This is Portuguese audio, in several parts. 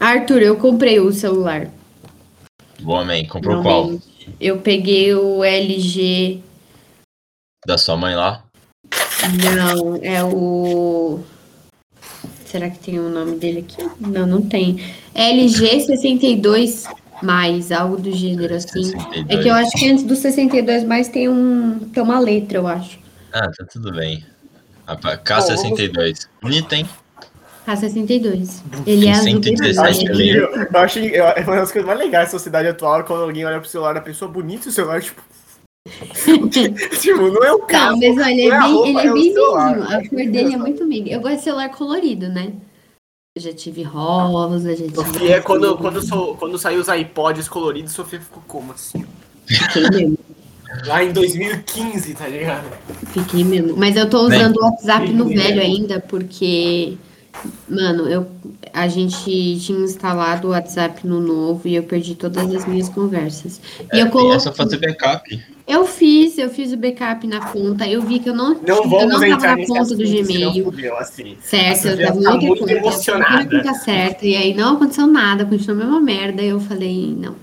Arthur, eu comprei o celular. Boa, man. Comprou qual? Realmente. Eu peguei o LG. Da sua mãe lá? Não, é o. Será que tem o nome dele aqui? Não, não tem. LG 62 mais, algo do gênero assim. 62. É que eu acho que antes do 62 mais tem um tem uma letra, eu acho. Ah, tá tudo bem. Rapaz, K62. Bonito, hein? K62. Ele é azul 117 Eu acho, vermelho. eu, eu acho é uma das coisas mais legais da sociedade atual quando alguém olha pro celular da pessoa bonito o celular, tipo. tipo, não é o Não, carro. mas olha, ele é não é a bem, roupa, ele é é bem celular. lindinho. A cor dele é muito amiga. Eu gosto de celular colorido, né? Eu já tive rosa, já tive. Sofia, quando, quando, so- quando saiu os iPods coloridos, Sofia ficou como assim? Fiquei mesmo. Lá em 2015, tá ligado? Fiquei mesmo. Mas eu tô Bem. usando o WhatsApp no velho ainda, porque, mano, eu, a gente tinha instalado o WhatsApp no novo e eu perdi todas as minhas conversas. E É, eu é coloquei. só fazer backup. Eu fiz, eu fiz o backup na conta. Eu vi que eu não, Não eu não tava entrar na conta do Gmail. fudeu, assim. Certo, eu Sofia tava em tá outra muito conta. Eu emocionada. conta certa. E aí não aconteceu nada, continuou a mesma merda. Eu falei, não.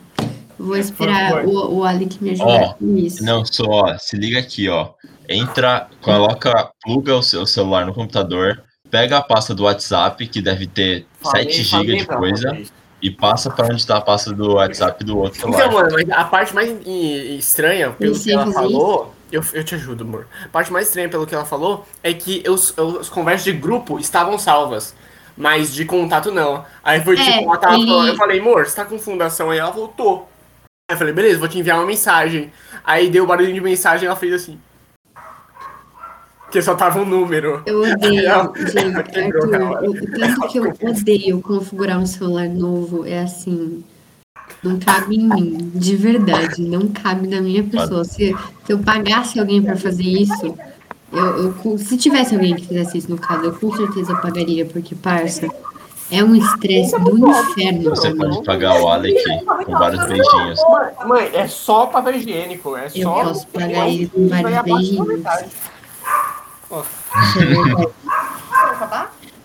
Vou esperar o, o Alec me ajudar Ó, com isso. Não, só, ó, se liga aqui, ó. Entra, coloca, pluga o seu celular no computador, pega a pasta do WhatsApp, que deve ter Falei- 7 GB de coisa, vocês. e passa pra onde tá a pasta do WhatsApp do outro Então, celular. mano, mas a parte mais estranha, pelo que sei ela fazer falou, eu, eu te ajudo, amor. A parte mais estranha, pelo que ela falou, é que os, os conversas de grupo estavam salvas, mas de contato não. Aí foi É, tipo, ela tava e- falando, eu falei, amor, você tá com fundação aí? Ela voltou. Aí eu falei, beleza, vou te enviar uma mensagem. Aí deu barulho de mensagem ela fez assim. Que só tava um número. Eu odeio, Não, gente, quebrou, Arthur, calma. o o tanto que eu odeio configurar um celular novo é assim, não cabe em mim, de verdade, não cabe na minha pessoa. Se, se eu pagasse alguém pra fazer isso, eu, eu se tivesse alguém que fizesse isso no caso, eu com certeza pagaria, porque, parça, é um estresse do inferno. Você pode pagar o Alec com vários beijinhos. Mãe, é só papel higiênico, é Eu só. posso pagar ele com vários da beijinhos.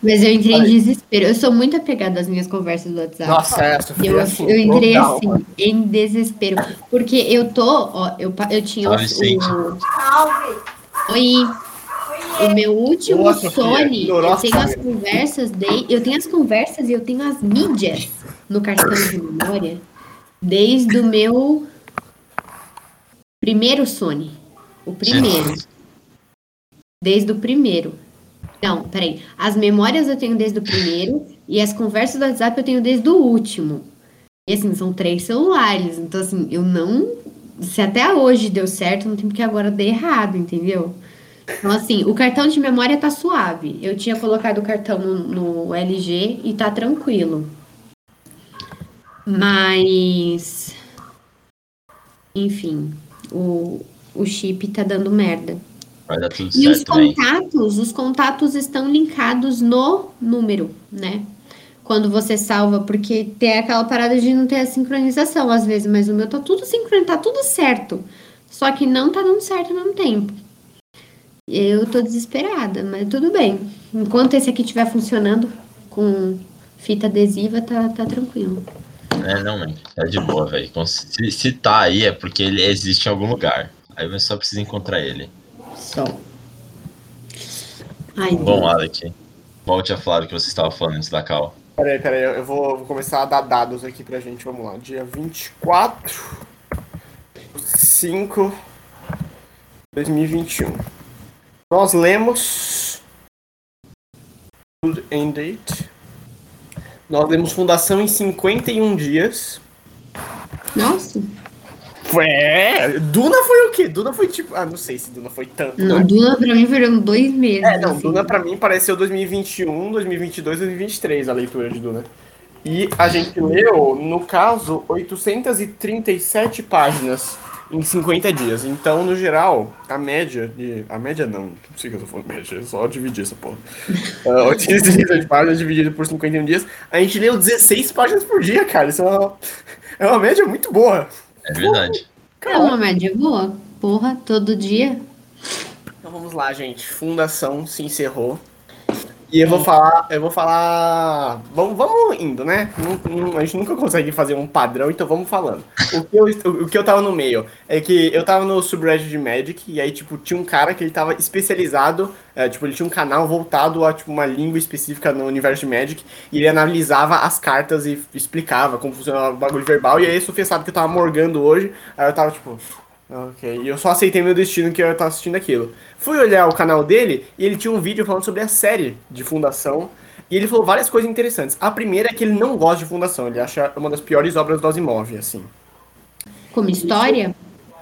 Mas eu entrei em desespero. Eu sou muito apegada às minhas conversas do WhatsApp. Nossa, é, E Sofia, eu, assim, eu entrei assim, em desespero. Porque eu tô, ó, eu, eu tinha Salve, o, o. Oi! O meu último Sofia. Sony, eu Nossa, tenho as conversas de, eu tenho as conversas e eu tenho as mídias no cartão de memória desde o meu primeiro Sony. O primeiro. Desde o primeiro. Não, peraí. As memórias eu tenho desde o primeiro e as conversas do WhatsApp eu tenho desde o último. E assim, são três celulares. Então, assim, eu não. Se até hoje deu certo, não tem porque agora dê errado, entendeu? Então, assim, o cartão de memória tá suave. Eu tinha colocado o cartão no, no LG e tá tranquilo. Mas. Enfim, o, o chip tá dando merda. Vai dar tudo E os certo, man. contatos, os contatos estão linkados no número, né? Quando você salva, porque tem aquela parada de não ter a sincronização às vezes, mas o meu tá tudo sincronizado, tá tudo certo. Só que não tá dando certo ao mesmo tempo. Eu tô desesperada, mas tudo bem. Enquanto esse aqui estiver funcionando com fita adesiva, tá, tá tranquilo. É, não, man. Tá de boa, velho. Então, Se, se tá aí é porque ele existe em algum lugar. Aí você só precisa encontrar ele. Ai, Bom. Alec, volte a falar o que você estava falando antes da cal. Peraí, peraí, eu vou, vou começar a dar dados aqui pra gente. Vamos lá. Dia 24 5 2021. Nós lemos. Good End Date. Nós lemos Fundação em 51 dias. Nossa. É, Duna foi o quê? Duna foi tipo. Ah, não sei se Duna foi tanto. Não, né? Duna pra mim foram dois meses. É, não, assim. Duna pra mim pareceu 2021, 2022, 2023 a leitura de Duna. E a gente leu, no caso, 837 páginas em 50 dias. Então, no geral, a média de. A média não, não sei o que eu tô falando média, é só dividir essa porra. Uh, 837 páginas dividido por 51 dias. A gente leu 16 páginas por dia, cara. Isso é uma, é uma média muito boa. É verdade. É uma média boa. Porra, todo dia. Então vamos lá, gente. Fundação se encerrou. E eu vou falar, eu vou falar. Vamos, vamos indo, né? A gente nunca consegue fazer um padrão, então vamos falando. O que, eu, o que eu tava no meio é que eu tava no subreddit de Magic, e aí, tipo, tinha um cara que ele tava especializado, é, tipo, ele tinha um canal voltado a, tipo, uma língua específica no universo de Magic, e ele analisava as cartas e explicava como funcionava o bagulho verbal, e aí Sofia sabe que eu tava morgando hoje, aí eu tava, tipo, Ok, e eu só aceitei meu destino que eu tava assistindo aquilo. Fui olhar o canal dele e ele tinha um vídeo falando sobre a série de Fundação. E ele falou várias coisas interessantes. A primeira é que ele não gosta de Fundação, ele acha uma das piores obras do Asimov, assim. Como história?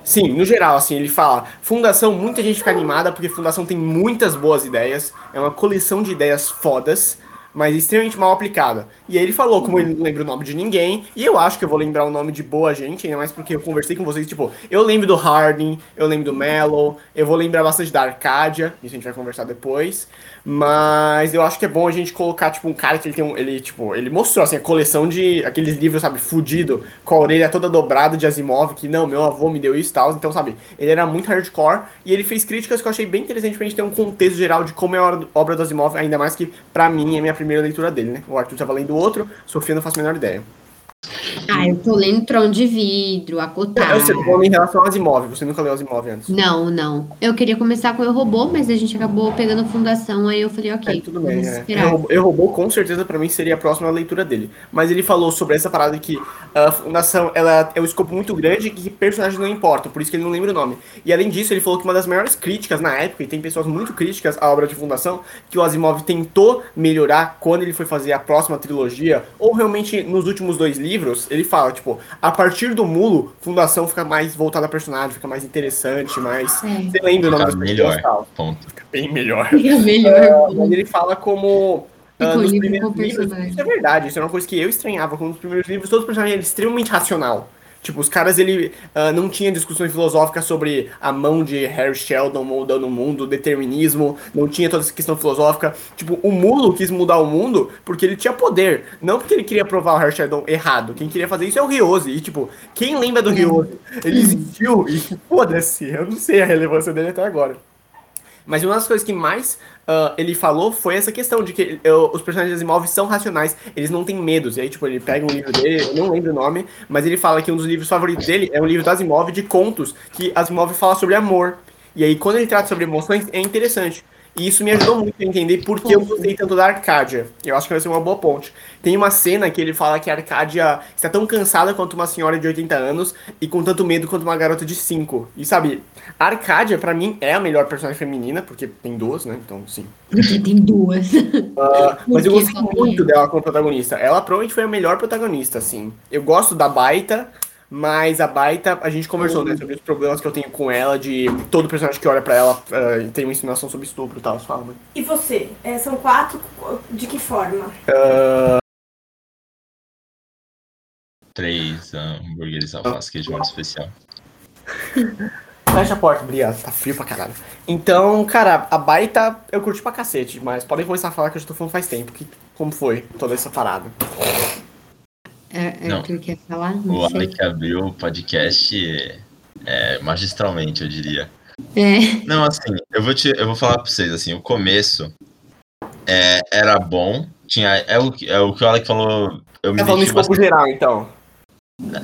Sim, no geral, assim, ele fala, Fundação, muita gente fica animada porque Fundação tem muitas boas ideias, é uma coleção de ideias fodas, mas extremamente mal aplicada. E aí ele falou, como ele não lembra o nome de ninguém, e eu acho que eu vou lembrar o nome de boa gente, ainda mais porque eu conversei com vocês, tipo, eu lembro do Harding, eu lembro do Mellow, eu vou lembrar bastante da Arcadia, isso a gente vai conversar depois, mas eu acho que é bom a gente colocar, tipo, um cara que ele tem um, ele, tipo, ele mostrou, assim, a coleção de aqueles livros, sabe, fudido, com a orelha toda dobrada de Asimov, que não, meu avô me deu isso e tal, então, sabe, ele era muito hardcore, e ele fez críticas que eu achei bem interessante pra gente ter um contexto geral de como é a obra do Asimov, ainda mais que, pra mim, é minha primeira leitura dele, né, o Arthur tava lendo outro, Sofia não faço a menor ideia. Ah, eu tô lendo Trono de Vidro, Acotar. Eu sei, tô falando em relação ao Asimov, você nunca leu Asimov antes. Não, não. Eu queria começar com Eu Robô, mas a gente acabou pegando fundação, aí eu falei, ok, É, tudo bem, é. Eu, eu roubou com certeza pra mim seria a próxima leitura dele. Mas ele falou sobre essa parada que a fundação ela é um escopo muito grande e que personagens não importam, por isso que ele não lembra o nome. E além disso, ele falou que uma das maiores críticas na época, e tem pessoas muito críticas à obra de fundação, que o Asimov tentou melhorar quando ele foi fazer a próxima trilogia, ou realmente nos últimos dois livros, ele fala, tipo, a partir do mulo, fundação fica mais voltada a personagem, fica mais interessante, mais. É. Você lembra o nome Fica das melhor. pessoas, tal. Ponto. Fica bem melhor. Fica melhor. Mas ele fala como. O nos livro primeiros livros, isso é verdade, isso é uma coisa que eu estranhava. Quando nos primeiros livros, todos os personagens eram extremamente racional. Tipo, os caras, ele ah, não tinha discussões filosóficas sobre a mão de Harry Sheldon moldando o mundo, determinismo, não tinha toda essa questão filosófica. Tipo, o Mulo quis mudar o mundo porque ele tinha poder, não porque ele queria provar o Harry Sheldon errado. Quem queria fazer isso é o Ryose. E, tipo, quem lembra do Ryose? Ele existiu e foda-se, eu não sei a relevância dele até agora. Mas uma das coisas que mais ah, ele falou foi essa questão de que eh, os personagens de Asimov são racionais, eles não têm medos. E aí, tipo, ele pega um livro dele, eu não lembro o nome, mas ele fala que um dos livros favoritos dele é um livro do Asimov de contos, que Asimov fala sobre amor. E aí, quando ele trata sobre emoções, é interessante. E isso me ajudou muito a entender por que eu gostei tanto da Arcádia. Eu acho que vai ser uma boa ponte. Tem uma cena que ele fala que a Arcádia está tão cansada quanto uma senhora de 80 anos e com tanto medo quanto uma garota de 5. E sabe, a Arcádia, pra mim, é a melhor personagem feminina, porque tem duas, né? Então, sim. Porque tem duas. Ah, mas eu gostei muito ela. dela como protagonista. Ela provavelmente foi a melhor protagonista, assim. Eu gosto da Baita, mas a Baita, a gente conversou, né, sobre os problemas que eu tenho com ela, de todo personagem que olha pra ela ah, tem uma insinuação sobre estupro e tal, fala, mãe. E você? É, são quatro, de que forma? Três hambúrgueres alface queijo molho especial. Fecha a porta, obrigado. Tá frio pra caralho. Então, cara, a baita eu curti pra cacete, mas podem começar a falar que eu já tô falando faz tempo. Que, como foi toda essa parada? É, é o que eu quer falar? O Não sei. Alec abriu o podcast é, magistralmente, eu diria. É. Não, assim, eu vou, te, eu vou falar pra vocês, assim, o começo é, era bom, tinha, é o, que- é o que o Alec falou, eu me Tá falando em identifico escopo geral, então.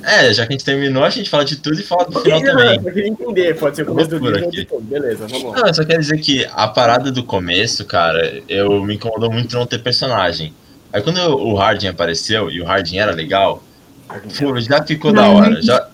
É, já que a gente terminou, a gente fala de tudo e fala do final também. Eu queria entender, pode ser o começo do todo. Beleza, vamos lá. Não, eu só quero dizer que a parada do começo, cara, eu me incomodou muito não ter personagem. Aí quando o Hardin apareceu, e o Hardin era legal, pô, já ficou da hora, já,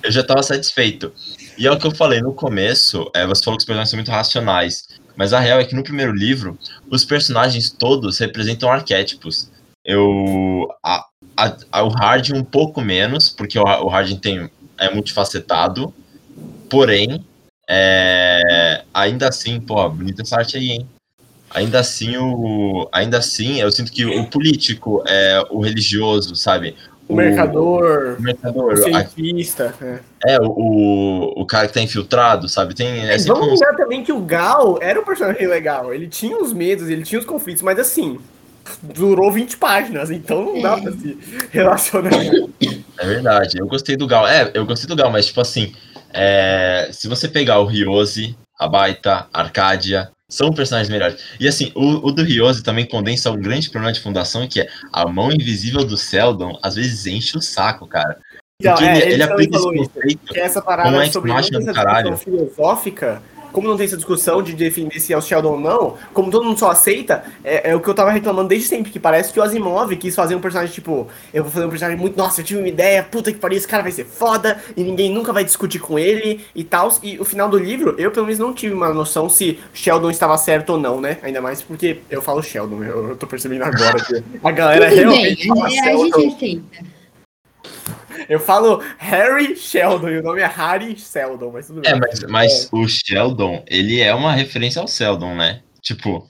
eu já tava satisfeito. E é o que eu falei no começo, é, você falou que os personagens são muito racionais, mas a real é que no primeiro livro, os personagens todos representam arquétipos. Eu. A, a, a- o Hardin um pouco menos, porque o, o Hardin tem, é multifacetado, porém, é, ainda assim, pô, bonita essa arte aí, hein? Ainda assim, o, ainda assim, eu sinto que o político, é, o religioso, sabe? O mercador, o mercador, o a- cientista. É. é, o, o, o cara que tá infiltrado, sabe? Tem. É, Vamos lembrar também que o Gal era um personagem legal. Ele tinha os medos, ele tinha os conflitos, mas assim, durou 20 páginas, então não dá É. pra se relacionar. É verdade, eu gostei do Gal. É, eu gostei do Gal, mas tipo assim, é, se você pegar o Ryose, a Baita, a Arcadia, São personagens melhores. E assim, o, o do Ryose também condensa um grande problema de fundação, que é a mão invisível do Seldon, às vezes enche o saco, cara. Então, Porque é, ele, ele aplica esse falou isso, conceito Que essa parada uma sobre discussão filosófica, como não tem essa discussão de defender se é o Sheldon ou não, como todo mundo só aceita, é, é o que eu tava reclamando desde sempre, que parece que o Asimov quis fazer um personagem tipo, eu vou fazer um personagem muito, nossa, eu tive uma ideia, puta que pariu, esse cara vai ser foda, e ninguém nunca vai discutir com ele e tal. E o final do livro, eu pelo menos não tive uma noção se Sheldon estava certo ou não, né? Ainda mais porque eu falo Sheldon, eu, eu tô percebendo agora que a galera Tudo bem, realmente fala a, gente aceita. Eu falo Harry Sheldon e o nome é Harry Sheldon, mas tudo bem. É, mas, mas o Sheldon, ele é uma referência ao Sheldon, né? Tipo,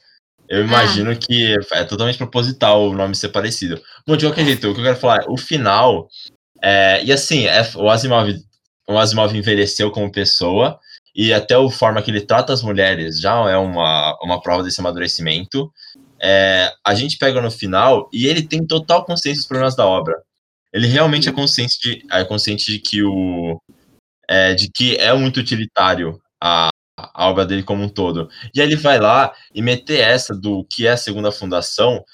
eu imagino que é totalmente proposital o nome ser parecido. Bom, de qualquer jeito, o que eu quero falar é, o final, é, e assim, é, o, Asimov, o Asimov envelheceu como pessoa, e até a forma que ele trata as mulheres já é uma, uma prova desse amadurecimento. É, a gente pega no final, e ele tem total consciência dos problemas da obra. Ele realmente é consciente de, é consciente de que o é, de que é muito utilitário a, a obra dele como um todo. E aí ele vai lá e meter essa do que é a segunda fundação,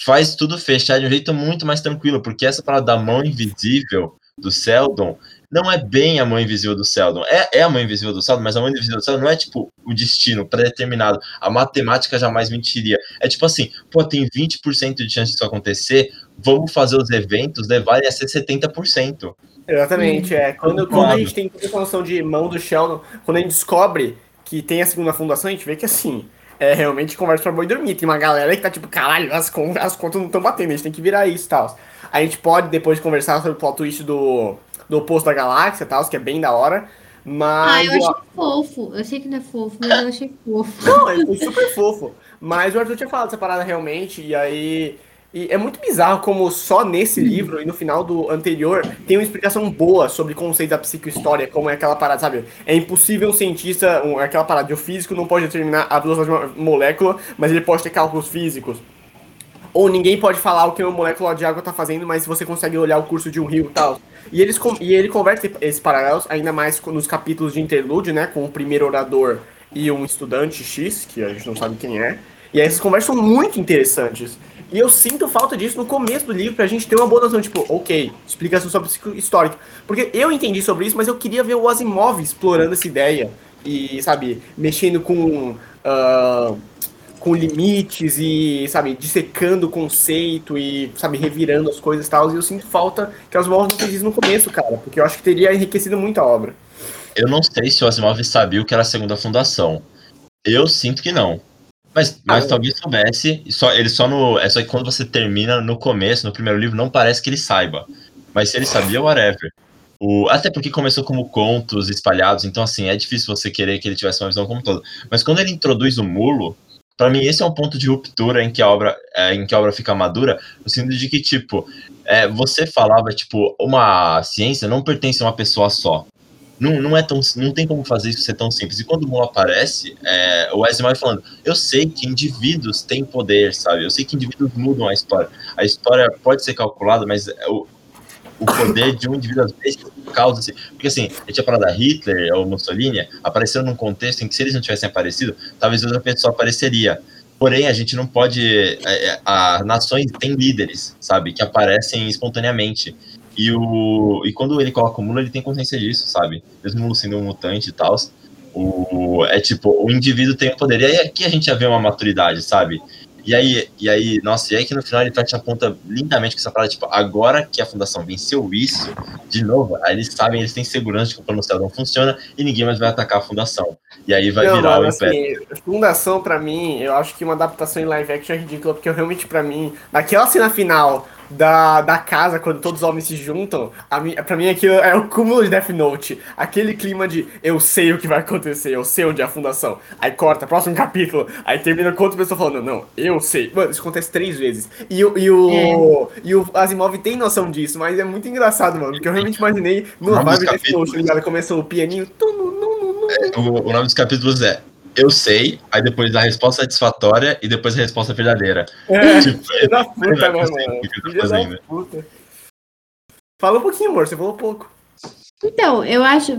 faz tudo fechar de um jeito muito mais tranquilo, porque essa parada da mão invisível do Seldon não é bem a mão invisível do Seldon. É, é a mão invisível do Seldon, mas a mão invisível do Seldon não é tipo o destino predeterminado. A matemática jamais mentiria. É tipo assim, pô, tem 20% de chance disso acontecer, vamos fazer os eventos levarem a ser 70%. Exatamente, é. Quando, quando a gente tem toda essa noção de mão do Sheldon, quando a gente descobre que tem a segunda fundação, a gente vê que assim, é realmente conversa pra boi dormir. Tem uma galera que tá tipo, caralho, as, as contas não estão batendo, a gente tem que virar isso e tal. A gente pode depois conversar sobre o plot twist do, do oposto da galáxia e tal, que é bem da hora. Ah, Mas. eu achei fofo. Eu sei que não é fofo, mas eu achei fofo. Não, é super fofo. Mas o Arthur tinha falado dessa parada realmente, e aí. E é muito bizarro como só nesse livro e no final do anterior tem uma explicação boa sobre o conceito da psicohistória, como é aquela parada, sabe? É impossível um cientista, um, aquela parada de o físico não pode determinar a velocidade de uma molécula, mas ele pode ter cálculos físicos. Ou ninguém pode falar o que uma molécula de água tá fazendo, mas você consegue olhar o curso de um rio e tal. E, eles, e ele converte esses paralelos, ainda mais nos capítulos de interlúdio, né? Com o primeiro orador e um estudante X, que a gente não sabe quem é. E essas conversas são muito interessantes. E eu sinto falta disso no começo do livro, pra gente ter uma boa noção, tipo, ok, explicação sobre psico histórica. Porque eu entendi sobre isso, mas eu queria ver o Asimov explorando essa ideia. E, sabe, mexendo com. ah, com limites e, sabe, dissecando o conceito e, sabe, revirando as coisas e tal. E eu sinto falta que as Asimov não fez isso no começo, cara, porque eu acho que teria enriquecido muito a obra. Eu não sei se o Asimov sabia o que era a segunda fundação. Eu sinto que não. Mas, mas Ah, talvez soubesse. Só, ele só no. É só que quando você termina no começo, no primeiro livro, não parece que ele saiba. Mas se ele sabia, whatever. O, até porque começou como contos espalhados, então assim, é difícil você querer que ele tivesse uma visão como todo. Mas quando ele introduz o mulo, pra mim esse é um ponto de ruptura em que a obra, é, em que a obra fica madura, no sentido de que, tipo, é, você falava, tipo, uma ciência não pertence a uma pessoa só. Não, não, é tão, não tem como fazer isso ser tão simples. E quando o Mulo aparece, é, o Wesley vai falando: Eu sei que indivíduos têm poder, sabe? Eu sei que indivíduos mudam a história. A história pode ser calculada, mas o, o poder de um indivíduo às vezes causa assim. Porque assim, a gente tinha falado da Hitler ou Mussolini, apareceram num contexto em que se eles não tivessem aparecido, talvez outra pessoa apareceria. Porém, a gente não pode. é, é, As nações têm líderes, sabe? Que aparecem espontaneamente. E, o, e quando ele coloca o Mulo, ele tem consciência disso, sabe? Mesmo sendo um mutante e tal. O, é tipo, o indivíduo tem o poder. E aí aqui a gente já vê uma maturidade, sabe? E aí, e aí, nossa, e aí que no final ele fecha a ponta lindamente com essa parada, tipo, agora que a fundação venceu isso, de novo, aí eles sabem, eles têm segurança de que o plano céu não funciona e ninguém mais vai atacar a fundação. E aí vai Não, virar mano, o Império. assim, Fundação, pra mim, eu acho que uma adaptação em live action é ridícula, porque eu realmente, pra mim, naquela cena final da, da casa, quando todos os homens se juntam, a mim, pra mim aquilo é o cúmulo de Death Note. Aquele clima de eu sei o que vai acontecer, eu sei onde é a fundação. Aí corta, próximo capítulo, aí termina com outra pessoa falando, não, eu sei. Mano, isso acontece três vezes. E, o- e o, e o Asimov tem noção disso, mas é muito engraçado, mano, porque eu realmente imaginei dos vibe Death Note, tá ligado? Começou o pianinho, tum, num, num, num, O, o nome dos capítulos é Eu sei, aí depois a resposta satisfatória e depois a resposta verdadeira. É, Tipo, filho da puta, né, mano? tá Filho da puta. Fala um pouquinho, amor, você falou pouco. Então, eu acho,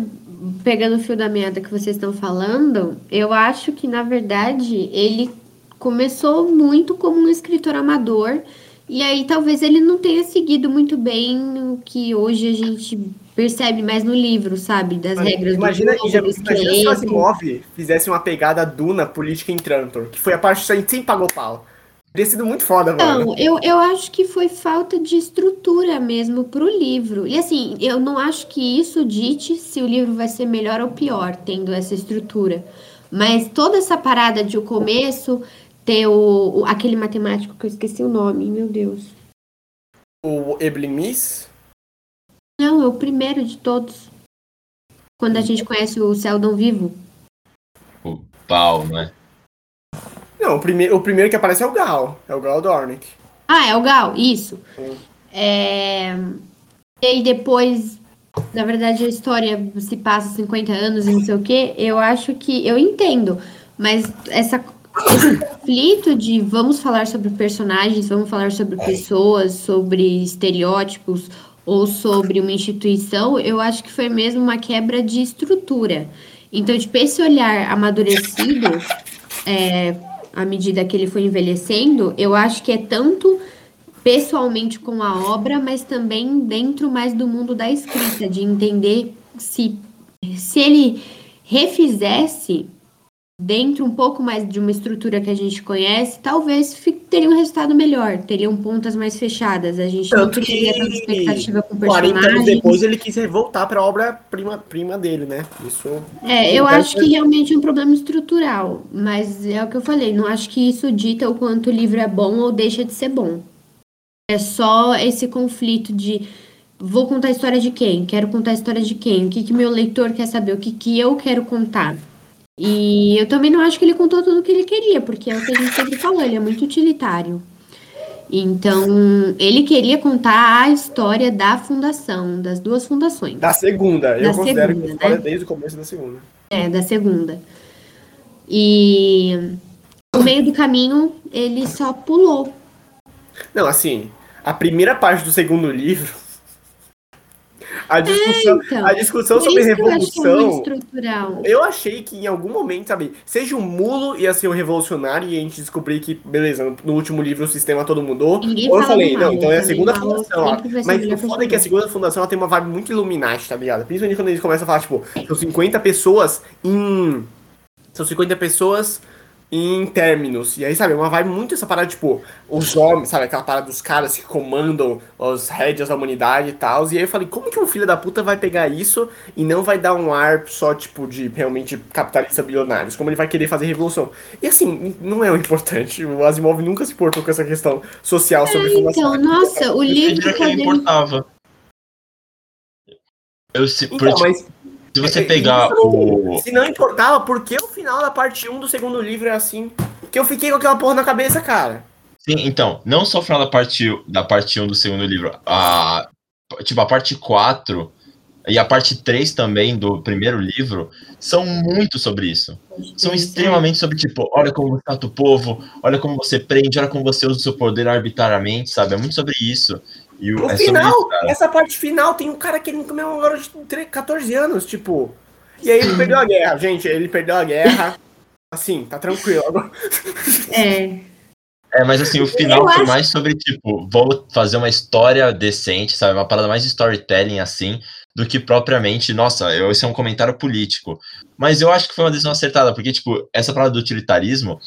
pegando o fio da meada que vocês estão falando, eu acho que, na verdade, ele começou muito como um escritor amador, e aí talvez ele não tenha seguido muito bem o que hoje a gente percebe mais no livro, sabe? Das regras Imagina, do jogo, já- do imagina se o. Asimov fizesse uma pegada Duna política em Trantor, que foi a parte que a gente sempre pagou pau. Teria sido muito foda, mano. Não, eu, eu acho que foi falta de estrutura mesmo pro livro. E assim, eu não acho que isso dite se o livro vai ser melhor ou pior, tendo essa estrutura. Mas toda essa parada de o começo ter o, o- aquele matemático que eu esqueci o nome, meu Deus. O Eblimis, Não, é o primeiro de todos. Quando a gente conhece o Seldon vivo. O pau, né? Não, o primeiro, o primeiro que aparece é o Gal. É o Gal Dornick. Ah, é o Gal, isso. Hum. É... E aí depois, na verdade, a história se passa 50 anos e não sei o quê. Eu acho que. Eu entendo, mas essa, esse conflito de vamos falar sobre personagens, vamos falar sobre pessoas, sobre estereótipos ou sobre uma instituição, eu acho que foi mesmo uma quebra de estrutura. Então, tipo, esse olhar amadurecido, é, à medida que ele foi envelhecendo, eu acho que é tanto pessoalmente com a obra, mas também dentro mais do mundo da escrita, de entender se, se ele refizesse dentro um pouco mais de uma estrutura que a gente conhece, talvez teria um resultado melhor, teriam pontas mais fechadas, a gente não Tanto teria que tanta expectativa com 40 anos depois ele quis voltar pra obra prima, prima dele, né? Isso. É, eu acho que realmente é um problema estrutural, mas é o que eu falei, não acho que isso dita o quanto o livro é bom ou deixa de ser bom. É só esse conflito de vou contar a história de quem? Quero contar a história de quem? O que que meu leitor quer saber? O que que eu quero contar? E eu também não acho que ele contou tudo o que ele queria, porque é o que a gente sempre falou, ele é muito utilitário. Então, ele queria contar a história da fundação, das duas fundações. Da segunda. Eu Da considero segunda, que né? é desde o começo da segunda. É, da segunda. E no meio do caminho ele só pulou. Não, assim, a primeira parte do segundo livro. A discussão, então. a discussão sobre eu é revolução. estrutural. Eu achei que em algum momento, sabe, seja um mulo ia ser um revolucionário e a gente descobrir que, beleza, no último livro o sistema todo mudou. Ninguém Ou eu falei, não, então é a segunda fundação. ó. Mas o foda é que a segunda fundação ela tem uma vibe muito Illuminati, tá ligado? Principalmente quando eles começam a falar, tipo, são 50 pessoas em. São 50 pessoas em términos. E aí, sabe, é uma vibe muito essa parada, tipo, os homens, sabe, aquela parada dos caras que comandam as rédeas da humanidade e tal. E aí eu falei, como que um filho da puta vai pegar isso e não vai dar um ar só, tipo, de realmente capitalista bilionários? Como ele vai querer fazer revolução? E assim, não é o importante. O Asimov nunca se importou com essa questão social sobre fundação. Então, nossa, o livro que ele importava. Eu, se, por- Então, mas se você é, pegar o. Se não importava, por que o final da parte 1 do segundo livro é assim? Que eu fiquei com aquela porra na cabeça, cara. Sim, então, não só o final da parte, da parte 1 do segundo livro, a, tipo, a parte 4 e a parte 3 também do primeiro livro são muito sobre isso. São extremamente sobre, tipo, olha como você trata o povo, olha como você prende, olha como você usa o seu poder arbitrariamente, sabe? É muito sobre isso. E o, é final, isso, essa parte final, tem um cara querendo comer uma garota de 13, 14 anos, tipo. E aí ele perdeu a guerra, gente. Ele perdeu a guerra. Assim, tá tranquilo. Agora, É, É, mas assim, o final foi mais sobre, tipo, vou fazer uma história decente, sabe? Uma parada mais de storytelling, assim, do que propriamente, nossa, eu- esse é um comentário político. Mas eu acho que foi uma decisão acertada, porque, tipo, essa parada do utilitarismo,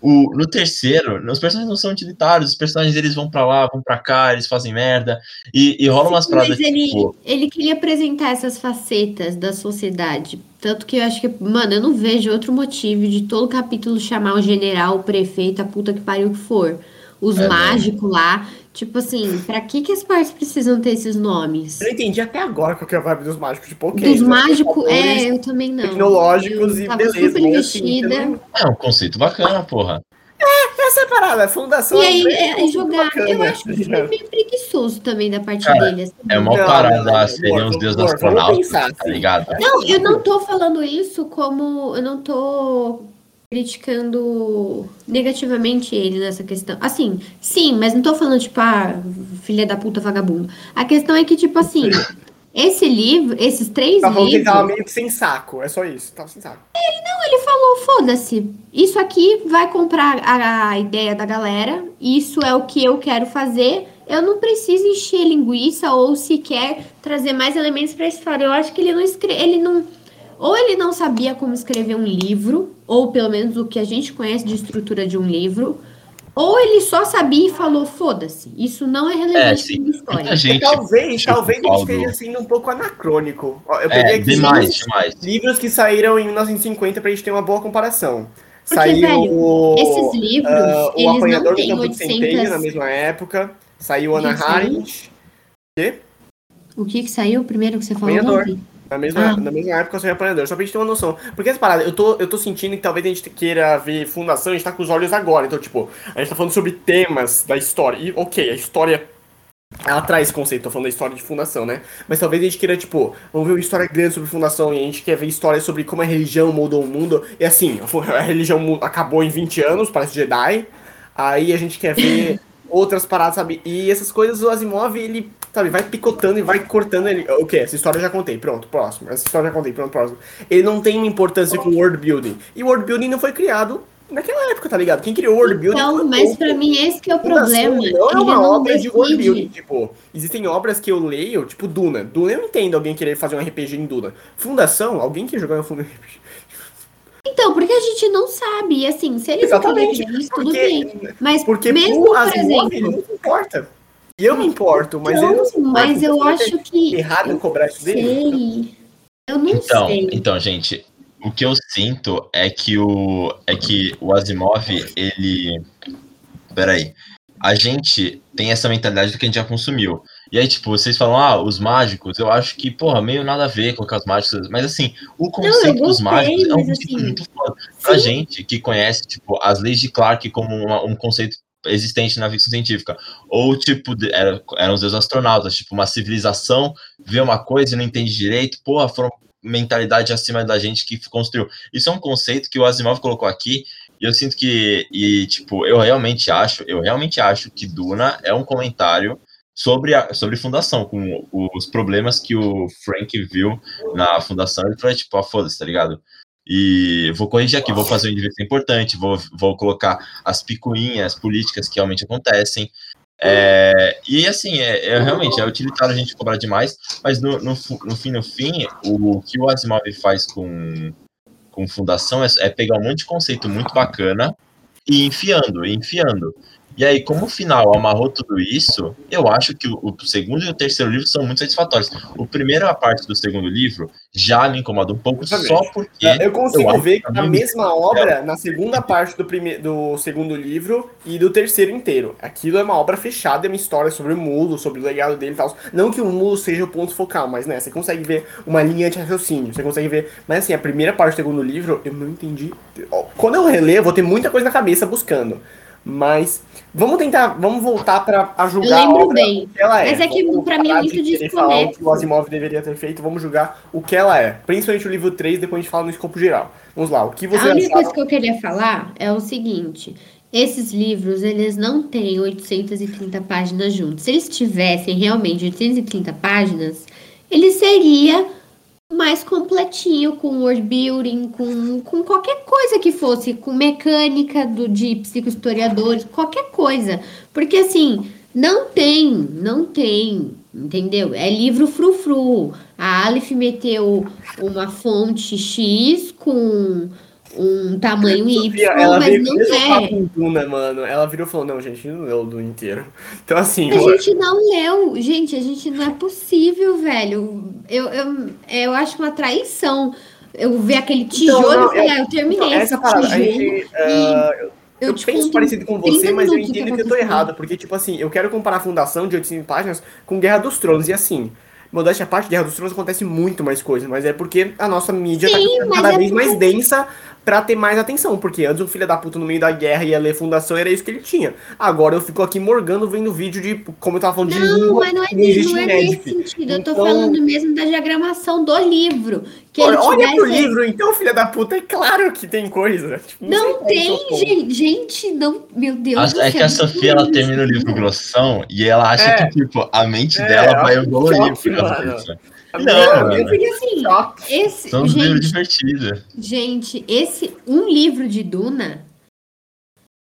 o, no terceiro, os personagens não são utilitários, os personagens eles vão pra lá, vão pra cá, eles fazem merda, e, e rola umas paradas, Mas ele, tipo, ele queria apresentar essas facetas da sociedade. Tanto que eu acho que, mano, eu não vejo outro motivo de todo capítulo chamar o general, o prefeito, a puta que pariu que for. Os É, mágicos lá. Tipo assim, pra que, que as partes precisam ter esses nomes? eu não entendi até agora qual que é a vibe dos mágicos. Tipo, ok. Dos né, mágicos, é, eu também não. Tecnológicos eu e beleza. super assim, investida. também- é um conceito bacana, porra. Essa é a parada, a fundação. E aí, bem é, é jogar. bacana, eu acho que foi ligado? meio preguiçoso também da parte Cara, dele. assim. É uma Não, parada, seriam os deuses astronautas, tá assim. ligado? Não, eu não tô falando isso como. Eu não tô criticando negativamente ele nessa questão. Assim, sim, mas não tô falando, tipo, ah, filha da puta vagabundo. A questão é que, tipo assim, Esse livro, esses três Tá falando que ele livros, tava meio sem saco. É só isso. Tava sem saco. ele falou, foda-se, isso aqui vai comprar a, a ideia da galera, isso é o que eu quero fazer, eu não preciso encher linguiça ou sequer trazer mais elementos pra história. Eu acho que ele não escre ele não ou ele não sabia como escrever um livro, ou pelo menos o que a gente conhece de estrutura de um livro, ou ele só sabia e falou, foda-se, isso não é É, relevante pra minha história. Gente. talvez, tipo, talvez ele Paulo. esteja sendo um pouco anacrônico. Eu peguei É, aqui demais, livros, demais. livros que saíram em 1950 pra gente ter uma boa comparação. Porque, Saiu velho, o, Esses livros, ah, o eles não Apanhador do têm Campo de Centeio na 800... mesma época. Saiu Ana saiu? Arendt. Quê? O que que saiu primeiro que você falou? Apanhador. Não. Na mesma, Ah. na mesma época eu sou apanhador, só pra gente ter uma noção. Porque essa parada, eu tô, eu tô sentindo que talvez a gente queira ver fundação, a gente tá com os olhos agora. Então, tipo, a gente tá falando sobre temas da história. E, ok, a história. Ela traz esse conceito, tô falando da história de fundação, né? Mas talvez a gente queira, tipo, vamos ver uma história grande sobre fundação e a gente quer ver histórias sobre como a religião mudou o mundo. E assim, a religião acabou em 20 anos, parece Jedi. Aí a gente quer ver outras paradas, sabe? E essas coisas o Asimov, ele, sabe, vai picotando e vai cortando ele. O que? Essa história eu já contei, pronto, próximo. Essa história eu já contei, pronto, próximo. Ele não tem uma importância com world building. E world building não foi criado naquela época, tá ligado? Quem criou world building Então, foi o mas Tolkien. pra mim esse que é o problema. Não é uma não obra de world building, decide. tipo, existem obras que eu leio, tipo Duna. Duna eu entendo alguém querer fazer um RPG em Duna. Fundação, alguém quer jogar um RPG. Então, porque a gente não sabe. E assim, se eles Exatamente. isso, tudo Porque, bem. Mas porque mesmo, por exemplo. não importa. E eu me importo, mas ele não se Então, importa. mas eu acho que. errado em cobrar isso dele? Eu não Então, sei. então, gente, o que eu sinto é que o é que o Asimov, ele Peraí. A gente tem essa mentalidade do que a gente já consumiu. E aí, tipo, vocês falam, ah, os mágicos, eu acho que, porra, meio nada a ver com os mágicos. Mas assim, o conceito dos gostei, mágicos é um conceito assim, muito foda. Pra sim. gente que conhece, tipo, as leis de Clark como uma- um conceito existente na ficção científica. Ou, tipo, era, eram os deuses astronautas, tipo, uma civilização vê uma coisa e não entende direito, porra, foram mentalidade acima da gente que construiu. Isso é um conceito que o Asimov colocou aqui, e eu sinto que, e, tipo, eu realmente acho, eu realmente acho que Duna é um comentário sobre a sobre fundação, com os problemas que o Frank viu na fundação, ele falou, tipo, ah, foda-se, tá ligado? E vou corrigir aqui, vou fazer um indivíduo importante, vou, vou colocar as picuinhas políticas que realmente acontecem. É, e assim, é, é realmente é utilitário a gente cobrar demais, mas no, no, no fim, no fim, o, que o Asimov faz com, com fundação é, é pegar um monte de conceito muito bacana e enfiando, e enfiando. E aí, como o final amarrou tudo isso, eu acho que o, o segundo e o terceiro livro são muito satisfatórios. O primeiro, a parte do segundo livro, já me incomoda um pouco, Exatamente. só porque. Eu consigo acho ver que que a mesma obra na segunda parte do, prime... do segundo livro e do terceiro inteiro. Aquilo é uma obra fechada, é uma história sobre o mulo, sobre o legado dele e tal. Não que o mulo seja o ponto focal, mas né, você consegue ver uma linha de raciocínio, você consegue ver. Mas assim, a primeira parte do segundo livro, eu não entendi. Quando eu reler, eu vou ter muita coisa na cabeça buscando. Mas vamos tentar, vamos voltar pra a julgar a lembro obra bem. o que ela é. Mas é que, pra mim, é muito falar o que o desconexo. Asimov deveria ter feito, vamos julgar o que ela é. Principalmente o livro 3, depois a gente fala no escopo geral. Vamos lá, o que você A única achava? coisa que eu queria falar é o seguinte: esses livros, eles não têm 830 páginas juntos. Se eles tivessem realmente 830 páginas, ele seria mais completinho com word building, com, com qualquer coisa que fosse, com mecânica do, de psicohistoriadores, qualquer coisa. Porque assim, não tem, não tem, entendeu? É livro frufru. A Aleph meteu uma fonte X com um tamanho Y, Sofia, ela mas não é. Duna, mano. Ela virou e falou, não, gente, não leu o Duna inteiro. Então, assim, A gente não leu, gente, a gente não é possível, velho. Eu, eu, eu acho uma traição. Eu ver aquele tijolo Então, não, e falei, eu- ah, eu terminei então, essa parada, tijolo. gente... ah, eu eu eu penso parecido com 30 você, mas eu minutos o que entendo que eu tô errado. Porque, tipo assim, eu quero comparar a fundação de 800 páginas com Guerra dos Tronos. E assim, modéstia à parte, Guerra dos Tronos acontece muito mais coisa. Mas é porque a nossa mídia tá Sim, ficando mas cada é vez mais densa pra ter mais atenção. Porque antes o filho da puta no meio da guerra ia ler fundação, era isso que ele tinha. Agora eu fico aqui morgando vendo vídeo de, como eu tava falando, de Não, língua mas não é, não não é nesse sentido. Eu tô Então- falando mesmo da diagramação do livro. que ele Olha pro livro, então, filha da puta, é claro que tem coisa. Tipo, Não tem, qual é ponto. gente, gente, não, meu Deus do A- É céu. que a Sofia, ela termina o livro grossão e ela acha É. que, tipo, a mente É, dela vai choque, evoluir por Não, minha- Porque assim, esse, São os livros gente, divertidos. gente, esse, um livro de Duna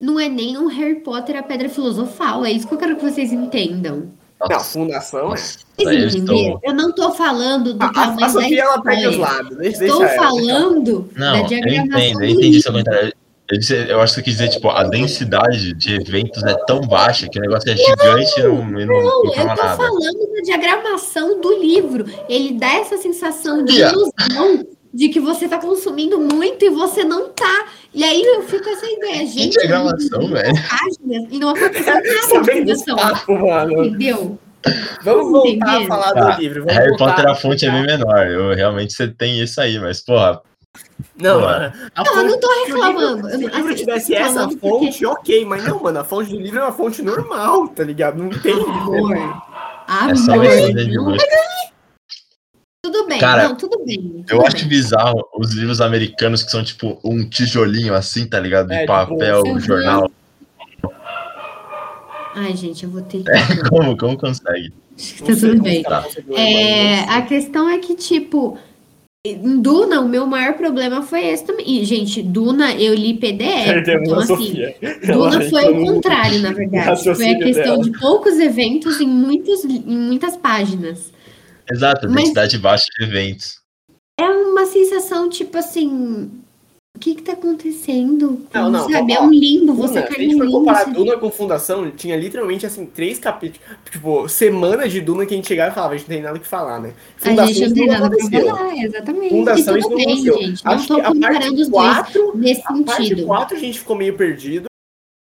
não é nem um Harry Potter a Pedra Filosofal, é isso que eu quero que vocês entendam. Não, Nossa, fundação é. Vocês eu entenderam? estou... Eu não tô falando do A, a, tamanho a Sofia, ela da perde os história. lados. Deixa, Estou deixa ela, falando da Não, eu diagramação entendo, eu entendi seu comentário. Eu, acho que você quis dizer, tipo, a densidade de eventos é tão baixa que o negócio é gigante e não, não, Não, não eu tô nada. falando da diagramação do livro. Ele dá essa sensação de Yeah. ilusão de que você tá consumindo muito e você não tá. E aí eu fico com essa ideia, Que gente. diagramação, velho. páginas e não aconteceu nada Tá de bem desse fundação. papo, mano. Entendeu? Vamos voltar a falar Tá, do livro. Vamos Harry Potter, a fonte é bem menor. Eu, realmente você tem isso aí, mas, porra, Não, mano. Não, eu não tô fonte- se o livro- reclamando. Se Eu o livro tivesse eu essa falando porque- fonte, ok, mas não, mano. A fonte do livro é uma fonte normal, tá ligado? Não tem. Amor. é só Amor. de não- luxo. Tudo bem, Cara, não, tudo bem. Eu tudo acho bem. bizarro os livros americanos que são, tipo, um tijolinho assim, tá ligado? De É, tipo, papel, uhum. jornal. Ai, gente, eu vou ter que. Como, como consegue? Tá tudo bem. Tá. É, a questão é que, tipo, Duna, o meu maior problema foi esse também. E, gente, Duna, eu li PDF. Perdemos Então, a assim. Duna foi o contrário, na verdade. Foi a questão dela. de poucos eventos em, muitos, em muitas páginas. Exato, Mas- densidade baixa de eventos. É uma sensação, tipo assim. O que que tá acontecendo? Não, não, Sabe? ó, É um limbo, você Duna, se a cai gente num for limbo. comparar Duna com Fundação, tinha literalmente assim, três capítulos. Tipo, semanas de Duna que a gente chegava e falava, a gente não tem nada o que falar, né? A gente não tem nada pra aconteceu. falar, exatamente. Fundação e tudo não bem, aconteceu. gente. Não Acho tô que a comparando parte os dois 4, nesse a parte sentido. 4 a gente ficou meio perdido.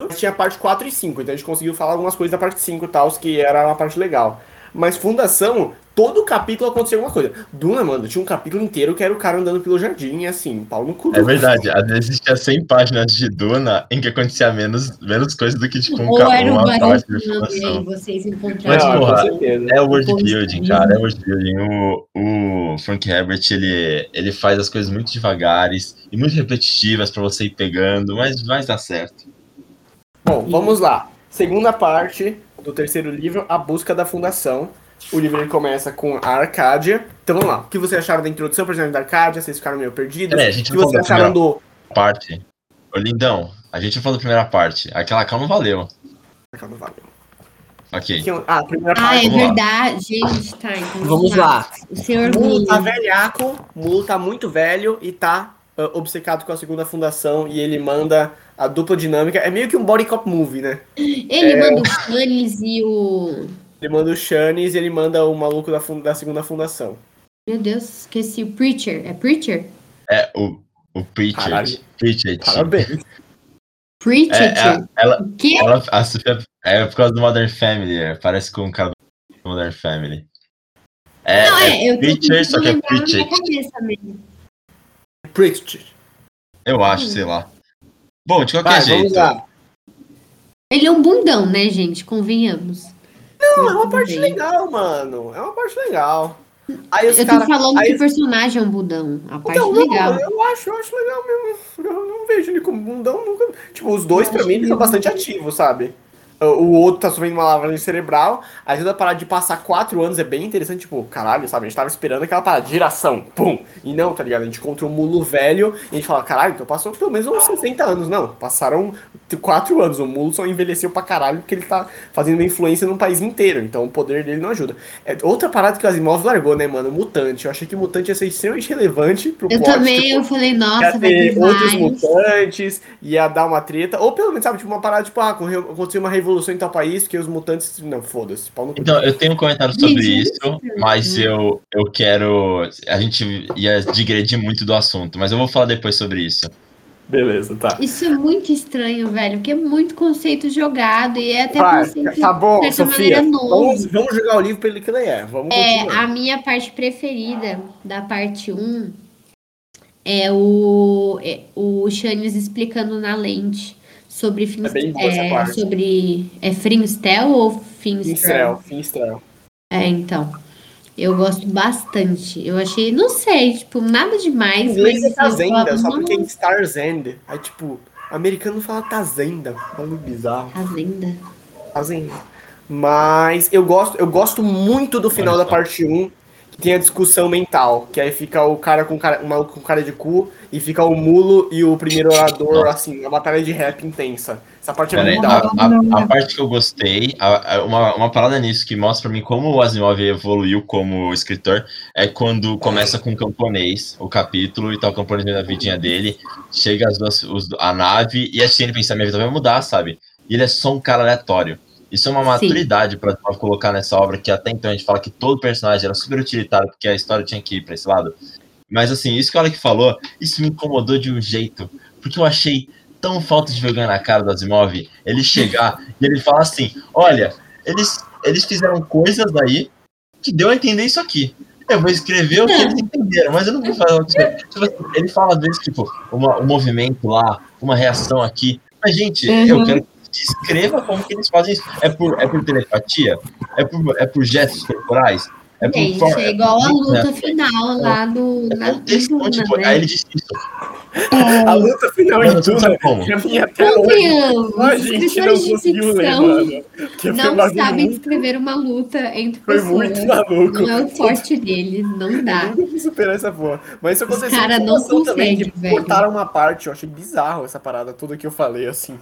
Mas Tinha a parte 4 e 5, então a gente conseguiu falar algumas coisas da parte 5 e tal, que era uma parte legal. Mas Fundação, todo capítulo aconteceu alguma coisa. Duna, mano, tinha um capítulo inteiro que era o cara andando pelo jardim e assim, pau no cu. É verdade, às vezes tinha 100 páginas de Duna em que acontecia menos, menos coisa do que, tipo, um Ou ca- era uma parte de barulho e aí fundação. vocês Mas, encontraram. porra. É o world building, cara, é o world building. O, o Frank Herbert, ele, ele faz as coisas muito devagares e muito repetitivas pra você ir pegando, mas vai dar certo. Bom, vamos lá. Segunda parte do terceiro livro, A Busca da Fundação. O livro ele começa com a Arcádia. Então vamos lá. O que vocês acharam da introdução, por exemplo, da Arcádia? Vocês ficaram meio perdidos? É, a gente o que vocês acharam do. Parte. Ô, lindão, a gente falou da primeira parte. Aquela calma valeu. Calma, valeu. Ok. Que- Ah, a primeira Ah, parte. é Vamos lá. verdade. Gente, tá. Então Vamos lá. O senhor Mulo tá velhaco, Mulo tá muito velho e tá ah, obcecado com a segunda fundação e ele manda a dupla dinâmica. É meio que um body cop movie, né? Ele É. manda o Stannis e o. Ele manda o Shanice e ele manda o maluco da, fun- da segunda fundação. Meu Deus, esqueci. O Preacher. É Preacher? É o, o. Caralho. Pritchard. Parabéns. Preacher? É, é, ela, O quê? ela, a Sofia, é por causa do Modern Family, é, parece com o cara do Modern Family. É, Não, é, é, Preacher, só que é lembrar na minha Pritchard. cabeça mesmo. Priest. Eu acho, sei lá. Bom, de qualquer Vai, vamos jeito. lá. Ele é um bundão, né, gente? Convenhamos. Não, é uma parte bem. legal, mano. É uma parte legal. Aí os Eu tô caras. falando aí- que o personagem é um bundão. A parte Então, não, legal. eu acho, eu acho legal mesmo. Eu não vejo ele como bundão nunca. Tipo, os dois, Eu pra mim, eles são bastante ativos, sabe? O outro tá sofrendo uma lavagem cerebral. A ajuda a parar de passar quatro anos é bem interessante. Tipo, caralho, sabe? A gente tava esperando aquela parada geração. Pum! E não, tá ligado? A gente encontra um mulo velho e a gente fala, caralho, então passou pelo menos uns 60 anos. Não, passaram quatro anos. O mulo só envelheceu pra caralho porque ele tá fazendo uma influência num país inteiro. Então o poder dele não ajuda. É outra parada que o Asimov largou, né, mano? Mutante. Eu achei que mutante ia ser extremamente relevante pro Eu plot, também, tipo, eu falei, ia nossa, vai ter ter outros vários. mutantes, ia dar uma treta, ou pelo menos, sabe, tipo, uma parada, tipo, ah, aconteceu uma revolução em tal país, que os mutantes, não, foda-se. Então, eu tenho um comentário sobre isso, mas eu, eu quero. A gente ia digredir muito do assunto, mas eu vou falar depois sobre isso. Beleza, tá. Isso é muito estranho, velho, porque é muito conceito jogado e é até Vai, conceito tá bom, de certa Sofia, maneira novo. vamos, vamos jogar o livro pra ele que ele é, vamos É, continuar. a minha parte preferida da parte 1 é o, é o Shanice explicando na lente sobre fins, É boa essa é, sobre é Finstel ou Finstrel? Finstrel, Finstrel. É, então. Eu gosto bastante. Eu achei, não sei, tipo, nada Em demais. inglês é mas eu Tazenda, só porque é "Nossa, Star's End. Aí, tipo, americano fala Tazenda. É muito bizarro. Fazenda. Tazenda. Mas eu gosto, eu gosto muito do final da parte 1, que tem a discussão mental. Que aí fica o cara com cara, o maluco com cara de cu, e fica o mulo e o primeiro orador, assim, a batalha de rap intensa. Essa parte é Pera aí, muito da a, a- a parte que eu gostei, a- a- uma, uma parada nisso que mostra pra mim como o Asimov evoluiu como escritor, é quando começa com o camponês, o capítulo, e tá o camponês na vidinha dele, chega as duas, os- a nave, e assim ele pensa, minha vida vai mudar, sabe? E ele é só um cara aleatório. Isso é uma maturidade Asimov colocar nessa obra, que até então a gente fala que todo personagem era super utilitário, porque a história tinha que ir pra esse lado. Mas assim, isso que o Alec falou, isso me incomodou de um jeito, porque eu achei tão falta de vergonha na cara do Asimov ele chegar e ele falar assim: olha, eles, eles fizeram coisas aí que deu a entender isso aqui. Eu vou escrever o que eles entenderam, mas eu não vou falar o que Ele fala às vezes, tipo, uma- um movimento lá, uma reação aqui. Mas, gente, eu Uhum. quero que você escreva como que eles fazem isso. É por, é por telepatia? É por, é por gestos corporais? É por Gente, for- é igual a por- luta final lá do. é Na, por texto, na tipo, né? aí ele disse isso. A luta final em como? pra mim até hoje. Convenhamos, A gente não escritores de conseguiu ler, foi não sabem muito- escrever uma luta entre Foi pessoas. muito maluco. Não é o forte deles, não dá. Eu nunca superar essa porra. Mas isso Os aconteceu cara com não também, consegue, que velho. cortaram uma parte, eu achei bizarro essa parada toda que eu falei, assim.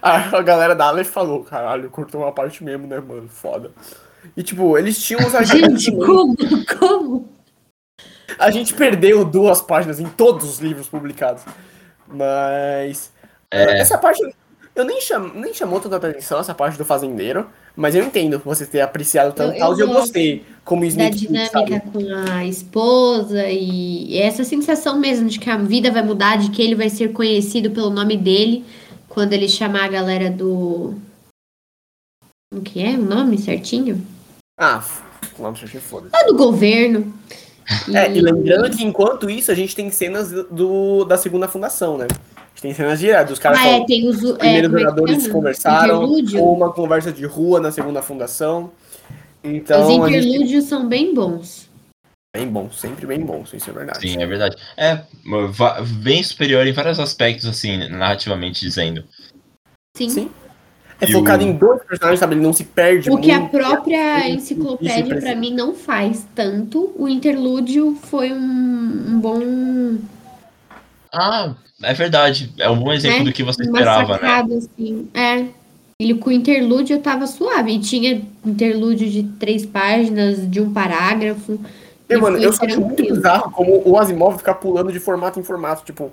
A, a galera da Aleph falou, caralho, cortou uma parte mesmo, né, mano? Foda. E tipo, eles tinham os argumentos. Gente, como? Como? A gente perdeu duas páginas em todos os livros publicados. Mas. É. Essa parte. Eu nem, cham, nem chamou tanta atenção, essa parte do fazendeiro. Mas eu entendo você ter apreciado tanto Eu- tal, eu e eu gostei. Como o Da dinâmica sabe? com a esposa e essa sensação mesmo de que a vida vai mudar, de que ele vai ser conhecido pelo nome dele quando ele chamar a galera do. O que é o nome certinho? Ah, vamos achei foda. Ah, do governo. É, e lembrando que enquanto isso a gente tem cenas do, da segunda fundação, né? A gente tem cenas diretas, os caras Ah, falam, é, tem os. os É, primeiros como é que jogadores chama? conversaram, ou uma conversa de rua na segunda fundação. Então, Os a gente interlúdios são bem bons. Bem bom, sempre bem bom, isso é verdade. Sim, é verdade. É bem superior em vários aspectos, assim, narrativamente dizendo. Sim. Sim. É E focado o- em dois personagens, sabe? Ele não se perde O que a muito. própria muito enciclopédia, pra- mim, não faz tanto. O interlúdio foi um, um bom. Ah, é verdade. É um bom exemplo né? do que você esperava, né? assim. É. Ele com o interlúdio eu tava suave. E tinha interlúdio de três páginas, de um parágrafo. E, mano, eu só acho muito bizarro como o Asimov ficar pulando de formato em formato. Tipo,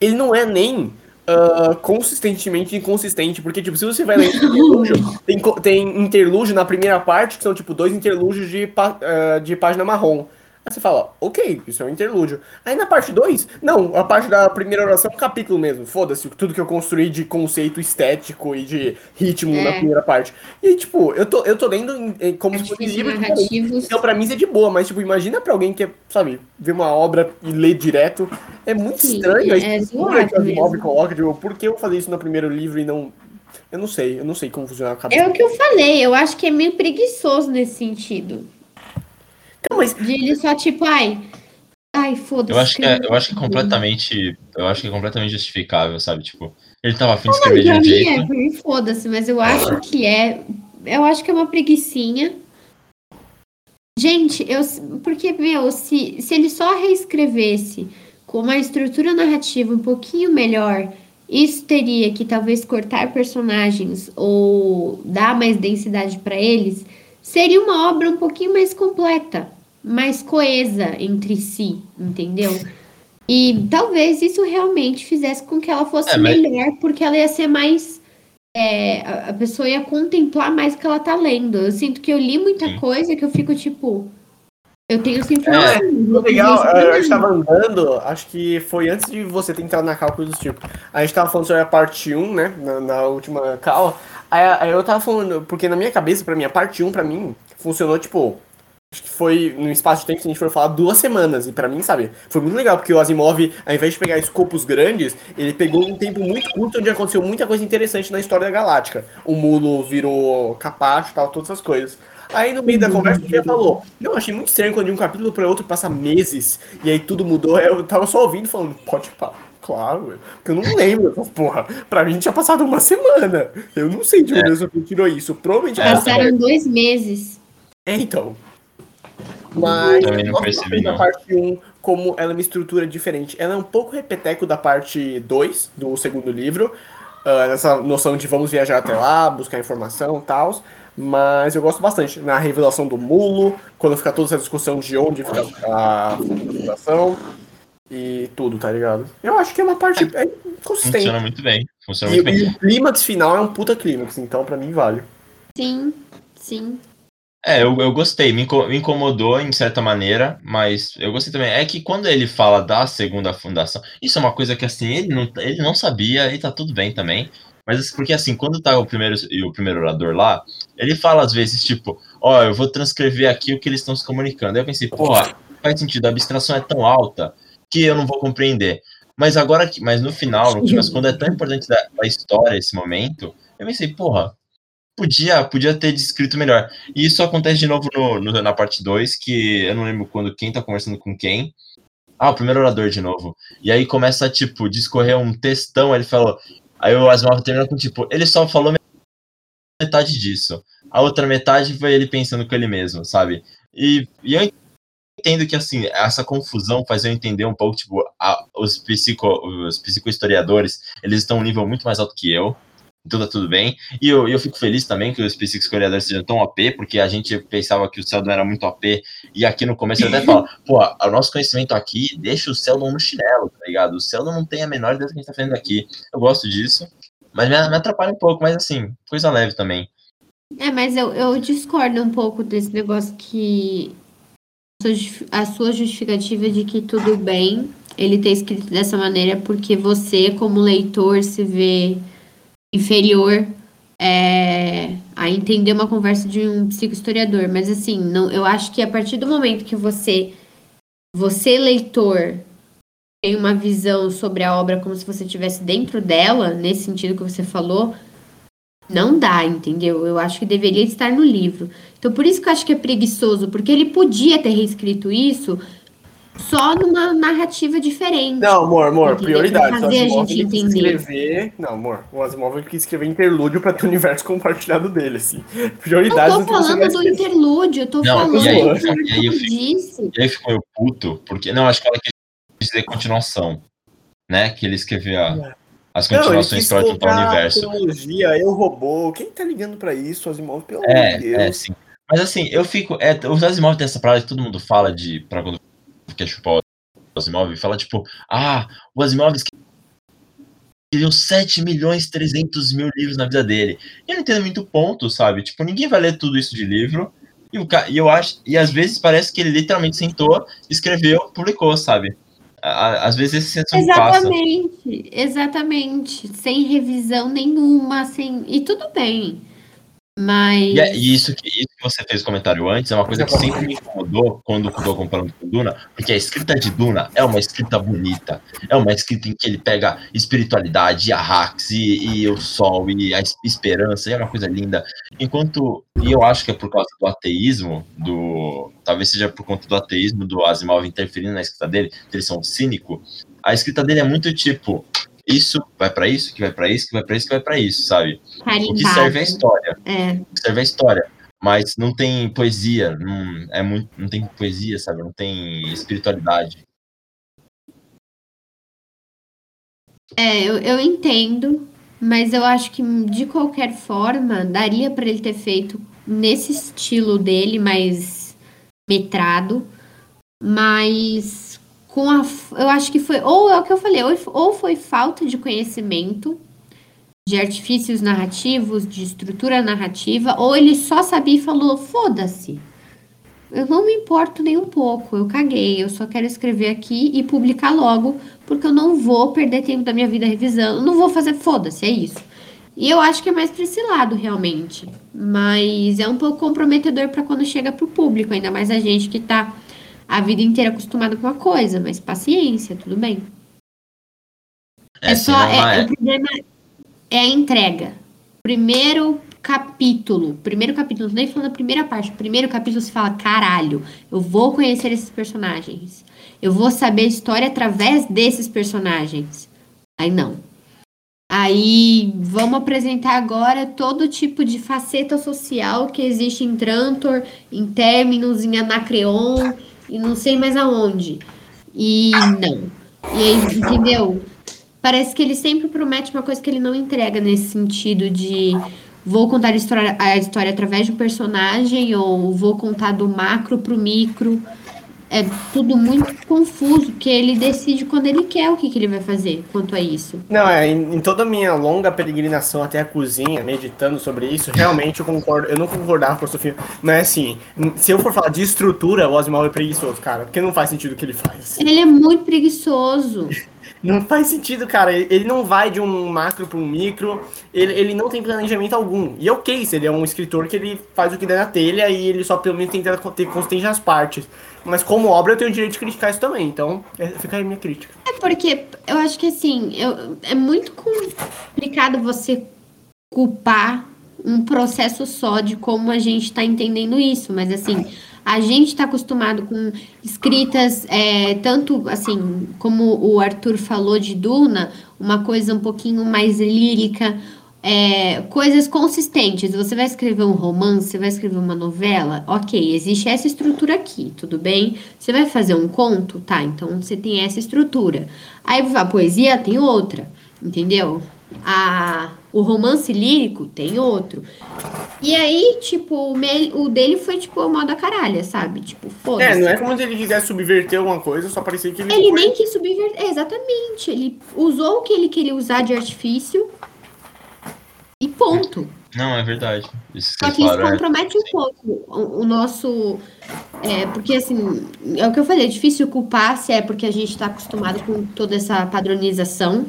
ele não é nem ah, consistentemente inconsistente. Porque, tipo, se você vai ler interlúdio, tem, tem interlúdio na primeira parte, que são, tipo, dois interlúdios de, ah, de página marrom. Aí você fala, ok, isso é um interlúdio. Aí na parte 2, não, a parte da primeira oração é um capítulo mesmo. Foda-se, tudo que eu construí de conceito estético e de ritmo na É. primeira parte. E, tipo, eu tô, eu tô lendo em- em- como se fosse livro narrativos. Então, pra mim, isso é de boa, mas, tipo, imagina pra alguém que é, sabe, ver uma obra e ler direto. É muito Sim, estranho a é estrutura que o Asimov coloca. Tipo, por que eu fazer isso no primeiro livro e não. Eu não sei, eu não sei como funciona a cabeça. É o que eu falei, eu acho que é meio preguiçoso nesse sentido. Não, mas De ele só, tipo, ai. Ai, foda-se. Eu acho que é, eu acho que é completamente. Eu acho que é completamente justificável, sabe? Tipo, ele tava afim de Não, escrever de um mim jeito. é, foda-se, mas eu acho que é. Eu acho que é uma preguiçinha. Gente, eu. Porque, meu, se, se ele só reescrevesse com uma estrutura narrativa um pouquinho melhor, isso teria que talvez cortar personagens ou dar mais densidade pra eles, seria uma obra um pouquinho mais completa, mais coesa entre si, entendeu? E talvez isso realmente fizesse com que ela fosse É, mas- melhor, porque ela ia ser mais. é, a, pessoa ia contemplar mais o que ela tá lendo. Eu sinto que eu li muita Sim. coisa que eu fico tipo. Eu tenho essa informação. vou legal, isso a gente tava andando, acho que foi antes de você ter entrado na cálculo dos tipos. A gente tava falando sobre a parte 1, né, na, na última call. Aí, aí eu tava falando, porque na minha cabeça, pra mim, a parte 1, pra mim, funcionou, tipo, acho que foi num espaço de tempo que a gente foi falar duas semanas. E pra mim, sabe, foi muito legal, porque o Asimov, ao invés de pegar escopos grandes, ele pegou um tempo muito curto onde aconteceu muita coisa interessante na história da Galáctica. O mulo virou capacho e tal, todas essas coisas. Aí no meio da conversa o Fia falou, não, achei muito estranho quando de um capítulo para outro passa meses, e aí tudo mudou, eu tava só ouvindo falando, pode falar. Claro, porque eu não lembro dessas porra. Pra mim tinha passado uma semana. Eu não sei de onde é. eu tirou isso. Provavelmente passaram dois meses. É, então. Mas eu não percebi, não. parte 1, como ela é uma estrutura diferente. Ela é um pouco repeteco da parte 2 do segundo livro. Uh, essa noção de vamos viajar até lá, buscar informação e tal. Mas eu gosto bastante. Na revelação do mulo, quando fica toda essa discussão de onde fica a fundação e tudo, tá ligado? Eu acho que é uma parte é consistente. Funciona muito bem. Funciona e, muito bem. e o clímax final é um puta clímax, então pra mim vale. Sim, sim. É, eu, eu gostei, me, incomodou em certa maneira, mas eu gostei também. É que quando ele fala da segunda fundação, isso é uma coisa que assim, ele não, ele não sabia e tá tudo bem também. Mas porque assim, quando tá o primeiro e o primeiro orador lá, ele fala às vezes, tipo, ó, oh, eu vou transcrever aqui o que eles estão se comunicando. Aí eu pensei, porra, faz sentido, a abstração é tão alta que eu não vou compreender. Mas agora, mas no final, no final, quando é tão importante da, da história esse momento, eu pensei, porra, podia, podia ter descrito melhor. E isso acontece de novo no, no, na parte 2, que eu não lembro quando quem tá conversando com quem. Ah, o primeiro orador de novo. E aí começa, tipo, discorrer um textão, ele falou. Aí o Asimov termina com, tipo, ele só falou metade disso. A outra metade foi ele pensando com ele mesmo, sabe? E, e eu entendo que, assim, essa confusão faz eu entender um pouco, tipo, a, os, psico, os psicohistoriadores, eles estão um nível muito mais alto que eu, então tá tudo bem. E eu, eu fico feliz também que os psicohistoriadores sejam tão OP, porque a gente pensava que o Sheldon era muito OP, e aqui no começo ele até fala, pô, o nosso conhecimento aqui deixa o Sheldon no chinelo, tá ligado? O Sheldon não tem a menor ideia do que a gente tá fazendo aqui. Eu gosto disso, mas me, me atrapalha um pouco, mas assim, coisa leve também. É, mas eu, eu discordo um pouco desse negócio que a sua justificativa de que tudo bem ele ter escrito dessa maneira porque você, como leitor, se vê inferior é, a entender uma conversa de um psicohistoriador. Mas assim, não, eu acho que a partir do momento que você, você leitor, tem uma visão sobre a obra como se você estivesse dentro dela, nesse sentido que você falou, não dá, entendeu? Eu acho que deveria estar no livro. Então, por isso que eu acho que é preguiçoso, porque ele podia ter reescrito isso só numa narrativa diferente. Não, amor, amor, prioridade. Fazer a gente entender. Escrever... Não, amor, o Asimov quis escrever interlúdio para ter o universo compartilhado dele, assim. Prioridade. Eu tô falando do interlúdio, eu tô não, falando e aí, do que e aí eu fico, disse. E aí ficou puto, porque, não, acho que ela quis dizer continuação, né, que ele escreveu a, as continuações para o universo. Tecnologia, eu robô, quem tá ligando para isso, Asimov, pelo é, amor de Deus. É, sim. Mas assim, eu fico. É, os Asimov tem essa parada que todo mundo fala de. Pra quando quer chupar o Asimov, fala tipo, ah, o Asimov escreveu 7 milhões 300 mil livros na vida dele. E eu não entendo muito ponto, sabe? Tipo, ninguém vai ler tudo isso de livro. E, o, e eu acho. E às vezes parece que ele literalmente sentou, escreveu, publicou, sabe? Às vezes esse senso Exatamente, passa. exatamente. Sem revisão nenhuma, sem. E tudo bem. Mas. E, é, e isso, que, isso que você fez comentário antes é uma coisa que sempre me incomodou quando estou comparando com Duna, porque a escrita de Duna é uma escrita bonita. É uma escrita em que ele pega espiritualidade, a Hax e, e o sol e a esperança, e é uma coisa linda. Enquanto. E eu acho que é por causa do ateísmo, do. Talvez seja por conta do ateísmo do Asimov interferindo na escrita dele, eles são cínico. A escrita dele é muito tipo isso vai para isso, que vai para isso, que vai para isso, que vai para isso, sabe? Carimbado. O que serve é a história. É. O que serve é a história. Mas não tem poesia, não, é muito, não tem poesia, sabe? Não tem espiritualidade. É, eu, eu entendo, mas eu acho que de qualquer forma daria para ele ter feito nesse estilo dele, mais metrado, mas com a. Eu acho que foi. Ou é o que eu falei, ou foi falta de conhecimento de artifícios narrativos, de estrutura narrativa, ou ele só sabia e falou: foda-se. Eu não me importo nem um pouco, eu caguei, eu só quero escrever aqui e publicar logo, porque eu não vou perder tempo da minha vida revisando, não vou fazer foda-se, é isso. E eu acho que é mais para esse lado, realmente. Mas é um pouco comprometedor para quando chega pro público, ainda mais a gente que tá a vida inteira acostumado com uma coisa, mas paciência, tudo bem. É, é só. É, é, O problema é a entrega. Primeiro capítulo, primeiro capítulo, nem falando da primeira parte, primeiro capítulo você fala, caralho, eu vou conhecer esses personagens. Eu vou saber a história através desses personagens. Aí não. Aí vamos apresentar agora todo tipo de faceta social que existe em Trantor, em Terminus, em Anacreon e não sei mais aonde. E não. E aí, entendeu? Parece que ele sempre promete uma coisa que ele não entrega nesse sentido de vou contar a história, a história através de um personagem ou vou contar do macro pro micro é tudo muito confuso, porque ele decide quando ele quer o que, que ele vai fazer quanto a isso. Não, é, em, em toda a minha longa peregrinação até a cozinha, meditando sobre isso, realmente eu concordo, eu não concordava com a Sofia, mas assim, se eu for falar de estrutura, o Asimov é preguiçoso, cara, porque não faz sentido o que ele faz. Ele é muito preguiçoso. Não faz sentido, cara. Ele não vai de um macro para um micro. Ele, ele não tem planejamento algum. E é ok se ele é um escritor que ele faz o que der na telha e ele só pelo menos tenta ter consistência as partes. Mas como obra eu tenho o direito de criticar isso também. Então, é, fica aí minha crítica. É porque eu acho que assim, eu, é muito complicado você culpar um processo só de como a gente está entendendo isso. Mas assim a gente está acostumado com escritas, é, tanto assim, como o Arthur falou de Duna, uma coisa um pouquinho mais lírica, é, coisas consistentes. Você vai escrever um romance, você vai escrever uma novela, ok, existe essa estrutura aqui, tudo bem? Você vai fazer um conto, tá? Então você tem essa estrutura. Aí a poesia tem outra, entendeu? A, o romance lírico tem outro. E aí, tipo, o, o dele foi, tipo, a moda caralha, sabe? Tipo, foda-se. É, não é como se ele quisesse subverter alguma coisa, só parecia que ele. Ele foi... nem quis subverter. É, exatamente. Ele usou o que ele queria usar de artifício e ponto. Não, é verdade. Isso que Só que isso é compromete é... um pouco o, o nosso. É, porque, assim, é o que eu falei, é difícil culpar se é porque a gente está acostumado com toda essa padronização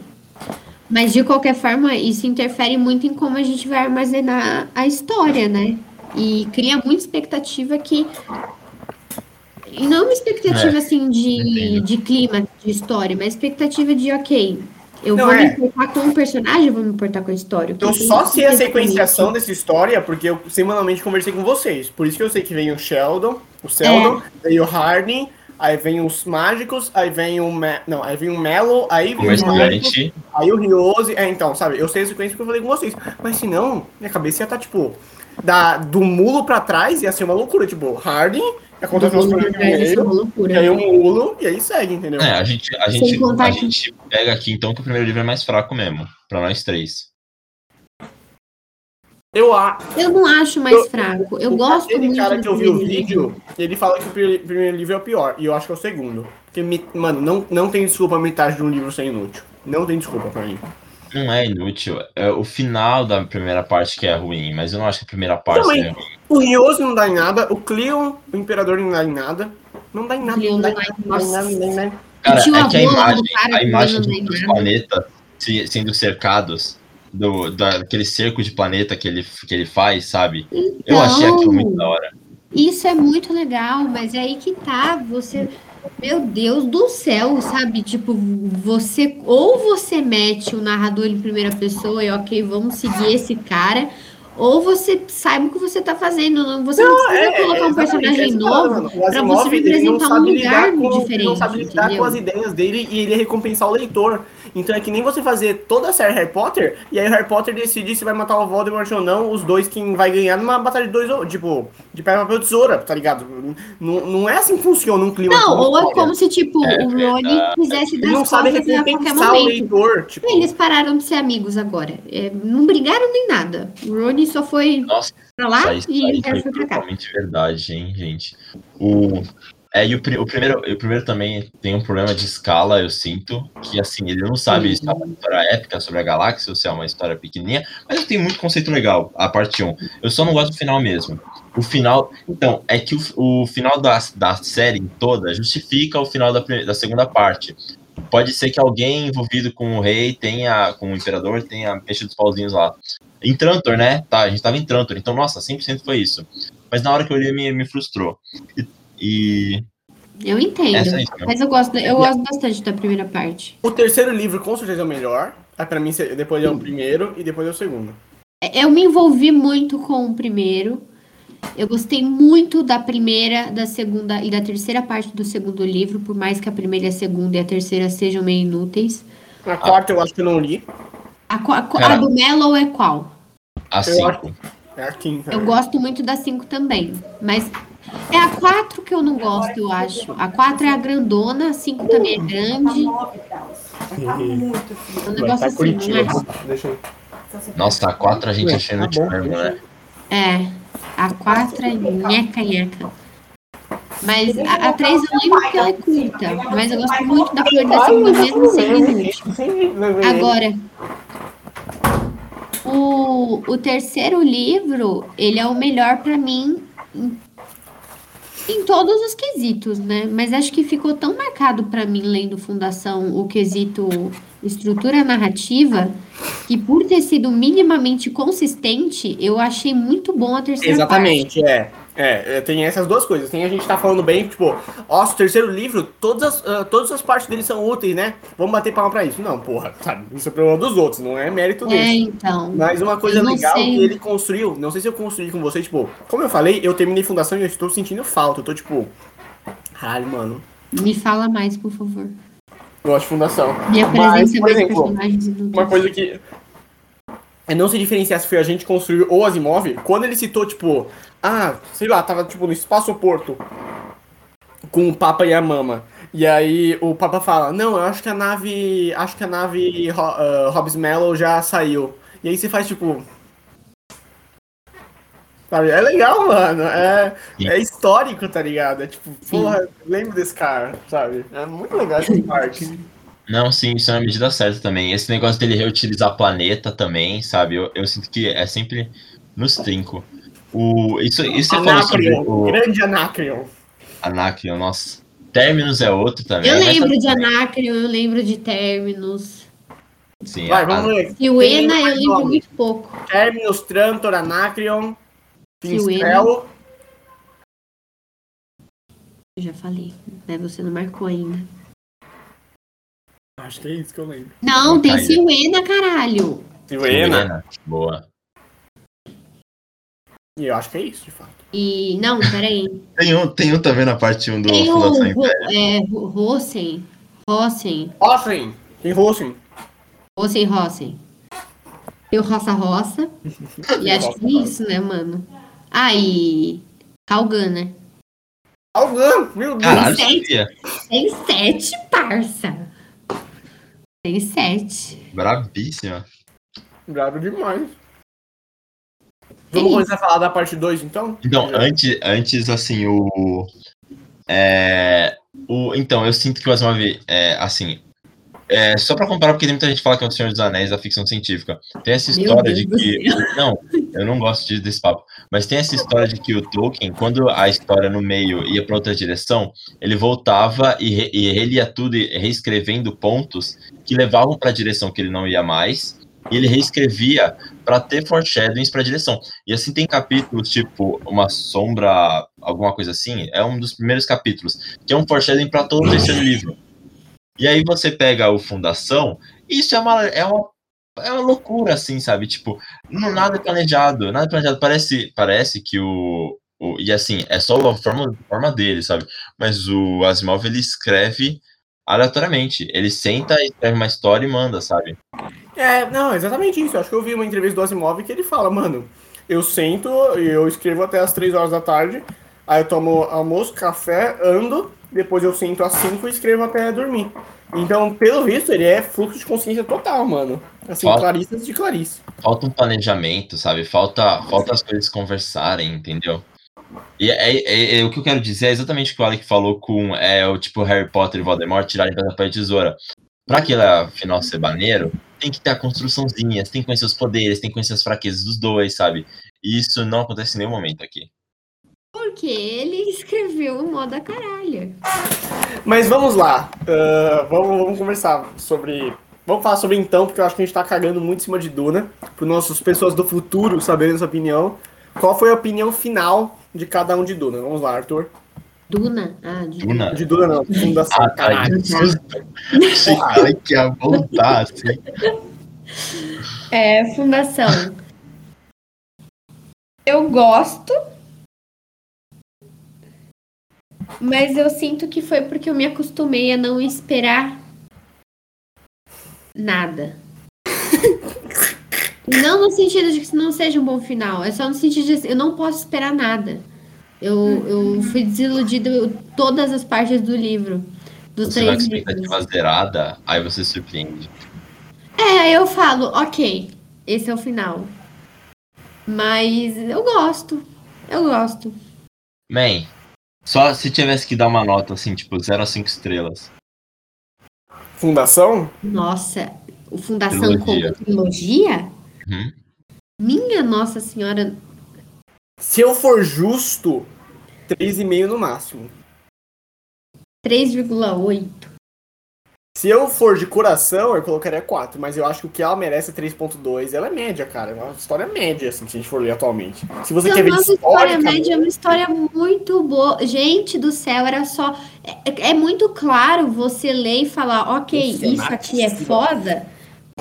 mas de qualquer forma, isso interfere muito em como a gente vai armazenar a história, né? E cria muita expectativa que. E não uma expectativa é, assim de, de clima, de história, mas expectativa de, ok, eu não, vou é. me importar com o personagem, eu vou me importar com a história. Então, só se a sequenciação dessa história, porque eu semanalmente conversei com vocês. Por isso que eu sei que vem o Sheldon, o Sheldon, é. veio o Harding, aí vem os mágicos, aí vem o. Me... Não, aí vem o Melo, aí vem o. Mágico, aí o Riose. É, então, sabe? Eu sei a sequência porque eu falei com vocês. Mas se não, minha cabeça ia estar, tá, tipo, da, do mulo pra trás ia ser uma loucura. Tipo, Harding. Acontece umas coisas e aí o mulo, e aí segue, entendeu? É, a gente, a gente, a gente pega aqui então que o primeiro livro é mais fraco mesmo, pra nós três. Eu, a... eu não acho mais eu, fraco. Eu gosto aquele muito. cara que eu vi o vídeo, ele fala que o primeiro livro é o pior. E eu acho que é o segundo. Porque, mano, não, não tem desculpa metade de um livro ser inútil. Não tem desculpa pra mim. Não é inútil. É o final da primeira parte que é ruim, mas eu não acho que a primeira parte Também, é ruim. O Rioso não dá em nada, o Cleon, o Imperador não dá em nada. Não dá em nada, não dá em nada, não dá em nada. Cara, é que a imagem, a imagem dos planetas sendo cercados do, daquele cerco de planeta que ele, que ele faz, sabe? Então, eu achei aquilo muito da hora. Isso é muito legal, mas é aí que tá, você. Meu Deus do céu, sabe? Tipo, você. Ou você mete o narrador em primeira pessoa e ok, vamos seguir esse cara ou você saiba o que você está fazendo. Você não, não precisa é, colocar um personagem novo para você representar um lugar com, diferente. Ele não sabe lidar entendeu? com as ideias dele e ele recompensar o leitor. Então é que nem você fazer toda a série Harry Potter e aí o Harry Potter decide se vai matar o Voldemort ou não, os dois quem vai ganhar numa batalha de dois, tipo, de pé papel tesoura, tá ligado? Não, não é assim que funciona um clima. Não, ou é como se, tipo, é, o Rony é, quisesse dar a qualquer momento. O leitor, tipo... Eles pararam de ser amigos agora. É, não brigaram nem nada. O Rony só foi Nossa, pra lá isso e isso foi pra cá. totalmente verdade, hein, gente. O, é, e o, o, primeiro, o primeiro também tem um problema de escala, eu sinto, que assim, ele não sabe se é uma história épica sobre a galáxia ou se é uma história pequenininha, mas tem muito conceito legal, a parte 1. Eu só não gosto do final mesmo. O final, então, é que o, o final da, da série toda justifica o final da, da segunda parte. Pode ser que alguém envolvido com o rei tenha, com o imperador, tenha mexido os pauzinhos lá. Em Trantor, né? Tá, a gente tava em Trantor, então, nossa, 100% foi isso. Mas na hora que eu li, me, me frustrou. E e. Eu entendo. É mas eu gosto, eu gosto bastante da primeira parte. O terceiro livro com certeza é o melhor. É pra mim, depois é o primeiro e depois é o segundo. É, Eu me envolvi muito com o primeiro. Eu gostei muito da primeira, da segunda e da terceira parte do segundo livro, por mais que a primeira, a segunda e a terceira sejam meio inúteis. A quarta eu acho que eu não li. A, a a do Mellow é qual? A Eu cinco. acho. É a quinta. Eu gosto muito da 5 também. Mas é a 4 que eu não gosto, eu acho. A 4 é a grandona, a 5 também é Tá grande. 9 graus. Tá muito frio. Um negócio pra assim. Então você Nossa, a 4 a gente no tá bom. mesmo, né? é? É. A 4 é nheca, nheca. Mas a, a 3 eu lembro que ela é curta. Mas eu gosto muito da flor da segunda mesmo sendo inútil. Agora, o, o terceiro livro, ele é o melhor pra mim em, em todos os quesitos, né? Mas acho que ficou tão marcado pra mim lendo Fundação o quesito estrutura narrativa que por ter sido minimamente consistente, eu achei muito bom a terceira Exatamente, é. É, é, tem essas duas coisas. Tem a gente tá falando bem, tipo, nossa, o terceiro livro, todas as, ah, todas as partes dele são úteis, né? Vamos bater palma pra isso. Não, porra, sabe? Isso é problema dos outros, não é mérito parte. É, dele. então. Mas uma coisa legal sei. que ele construiu, não sei se eu construí com você, tipo, como eu falei, eu terminei fundação e eu estou sentindo falta. Eu tô tipo, caralho, mano. Me fala mais, por favor. Eu gosto de fundação. Me Mas, apresenta por mais exemplo, personagens inúteis. Uma coisa que é não se diferenciar se foi a gente que construiu ou Asimov, quando ele citou, tipo, ah, sei lá, tava tipo no espaço-porto com o Papa e a Mama. E aí o Papa fala, não, eu acho que a nave. Acho que a nave ah, Hobbs Mallow já saiu. E aí você faz tipo. Sabe? É legal, mano. É, é histórico, tá ligado? É tipo, porra, lembro desse cara, sabe? É muito legal essa parte. Não, sim, isso é uma medida certa também. Esse negócio dele reutilizar planeta também, sabe? Eu, eu sinto que é sempre nos trinco. O, isso, isso você falou sobre o grande Anacreon. Anacreon, nossa. Terminus é outro também. Eu mas lembro de Anacreon, eu lembro de Terminus. Sim, Vai, vamos ver. Siuena Tem eu lembro nome. muito pouco. Terminus, Trantor, Anacreon. Finstrel. Eu já falei, né? Você não marcou ainda. Acho que é isso que eu lembro. Não, tem Caída. Siuena, caralho. Siuena. Boa. E eu acho que é isso, de fato. E. Não, peraí. Tem um, tem um também na parte 1 do Tem Fundação Império. é, Ro- Rosen. Rosen. Rossen. Tem Rossen. Rosen Rosen. Tem o Roça Roça. E acho que é isso, né, mano? Ah, e. Calgan, né? Algan, meu Deus. Caralho, Tem sabia. Tem sete, parça. Tem sete. Brabíssima. Brabo demais. Vamos começar a falar da parte 2, então? Então, antes, antes assim, o. É, o então, eu sinto que o Asimov, é, assim. É, só pra comparar, porque tem muita gente que fala que é o Senhor dos Anéis da ficção científica. Tem essa história de que. Não, eu não gosto de- desse papo. Mas tem essa história de que o Tolkien, quando a história no meio ia pra outra direção, ele voltava e, re, e relia tudo, e reescrevendo pontos que levavam pra direção que ele não ia mais. E ele reescrevia pra ter foreshadowings pra direção. E assim tem capítulos, tipo, uma sombra, alguma coisa assim, é um dos primeiros capítulos, que é um foreshadowing pra todo o terceiro livro. E aí você pega o Fundação, isso é uma, é uma, é uma loucura, assim, sabe? Tipo, não, nada é planejado, nada é planejado. Parece, parece que o, o. E assim, é só a forma, forma dele, sabe? Mas o Asimov, ele escreve aleatoriamente. Ele senta, escreve uma história e manda, sabe? É, não, exatamente isso. Acho que eu vi uma entrevista do Asimov que ele fala, mano, eu sento e eu escrevo até as 3 horas da tarde, aí eu tomo almoço, café, ando, depois eu sento às 5 e escrevo até dormir. Então, pelo visto, ele é fluxo de consciência total, mano. Assim. Clarice de Clarice. falta um planejamento, sabe? Falta, falta as coisas conversarem, entendeu? E é, é- é- o que eu quero dizer é exatamente o que o Alec falou com é, o tipo Harry Potter e Voldemort tirarem pedra papel e tesoura. Pra aquele final ser maneiro, tem que ter a construçãozinha, tem que conhecer os poderes, tem que conhecer as fraquezas dos dois, sabe? E isso não acontece em nenhum momento aqui. Porque ele escreveu o moda caralho. Mas vamos lá. ah, vamos, vamos conversar sobre. Vamos falar sobre então, porque eu acho que a gente tá cagando muito em cima de Duna. Para nossas pessoas do futuro saberem essa opinião. Qual foi a opinião final de cada um de Duna? Vamos lá, Arthur. Duna? Ah, de Duna. De Duna não, Fundação. Ah, tá, caralho. Achei que ia voltar, assim. É, Fundação. gosto. Mas eu sinto que foi porque eu me acostumei a não esperar nada. não no sentido de que não seja um bom final, é só no sentido de assim, eu não posso esperar nada. Eu, eu fui desiludida todas as partes do livro. Dos Você vai com três expectativa zerada, aí você surpreende. É, aí eu falo, ok, esse é o final. Mas eu gosto. Eu gosto. Man, só se tivesse que dar uma nota assim, tipo 0 a 5 estrelas. Fundação? Nossa, o Fundação Trilogia. como trilogia? Uhum. Minha Nossa Senhora. Se eu for justo, 3,5 no máximo. 3,8. Se eu for de coração, eu colocaria 4, mas eu acho que o que ela merece é 3.2. Ela é média, cara. É uma história média, assim, se a gente for ler atualmente. Se você Não, quer ver nossa história média é uma história muito boa. Gente do céu, era só. É, é muito claro você ler e falar, ok, isso aqui é foda,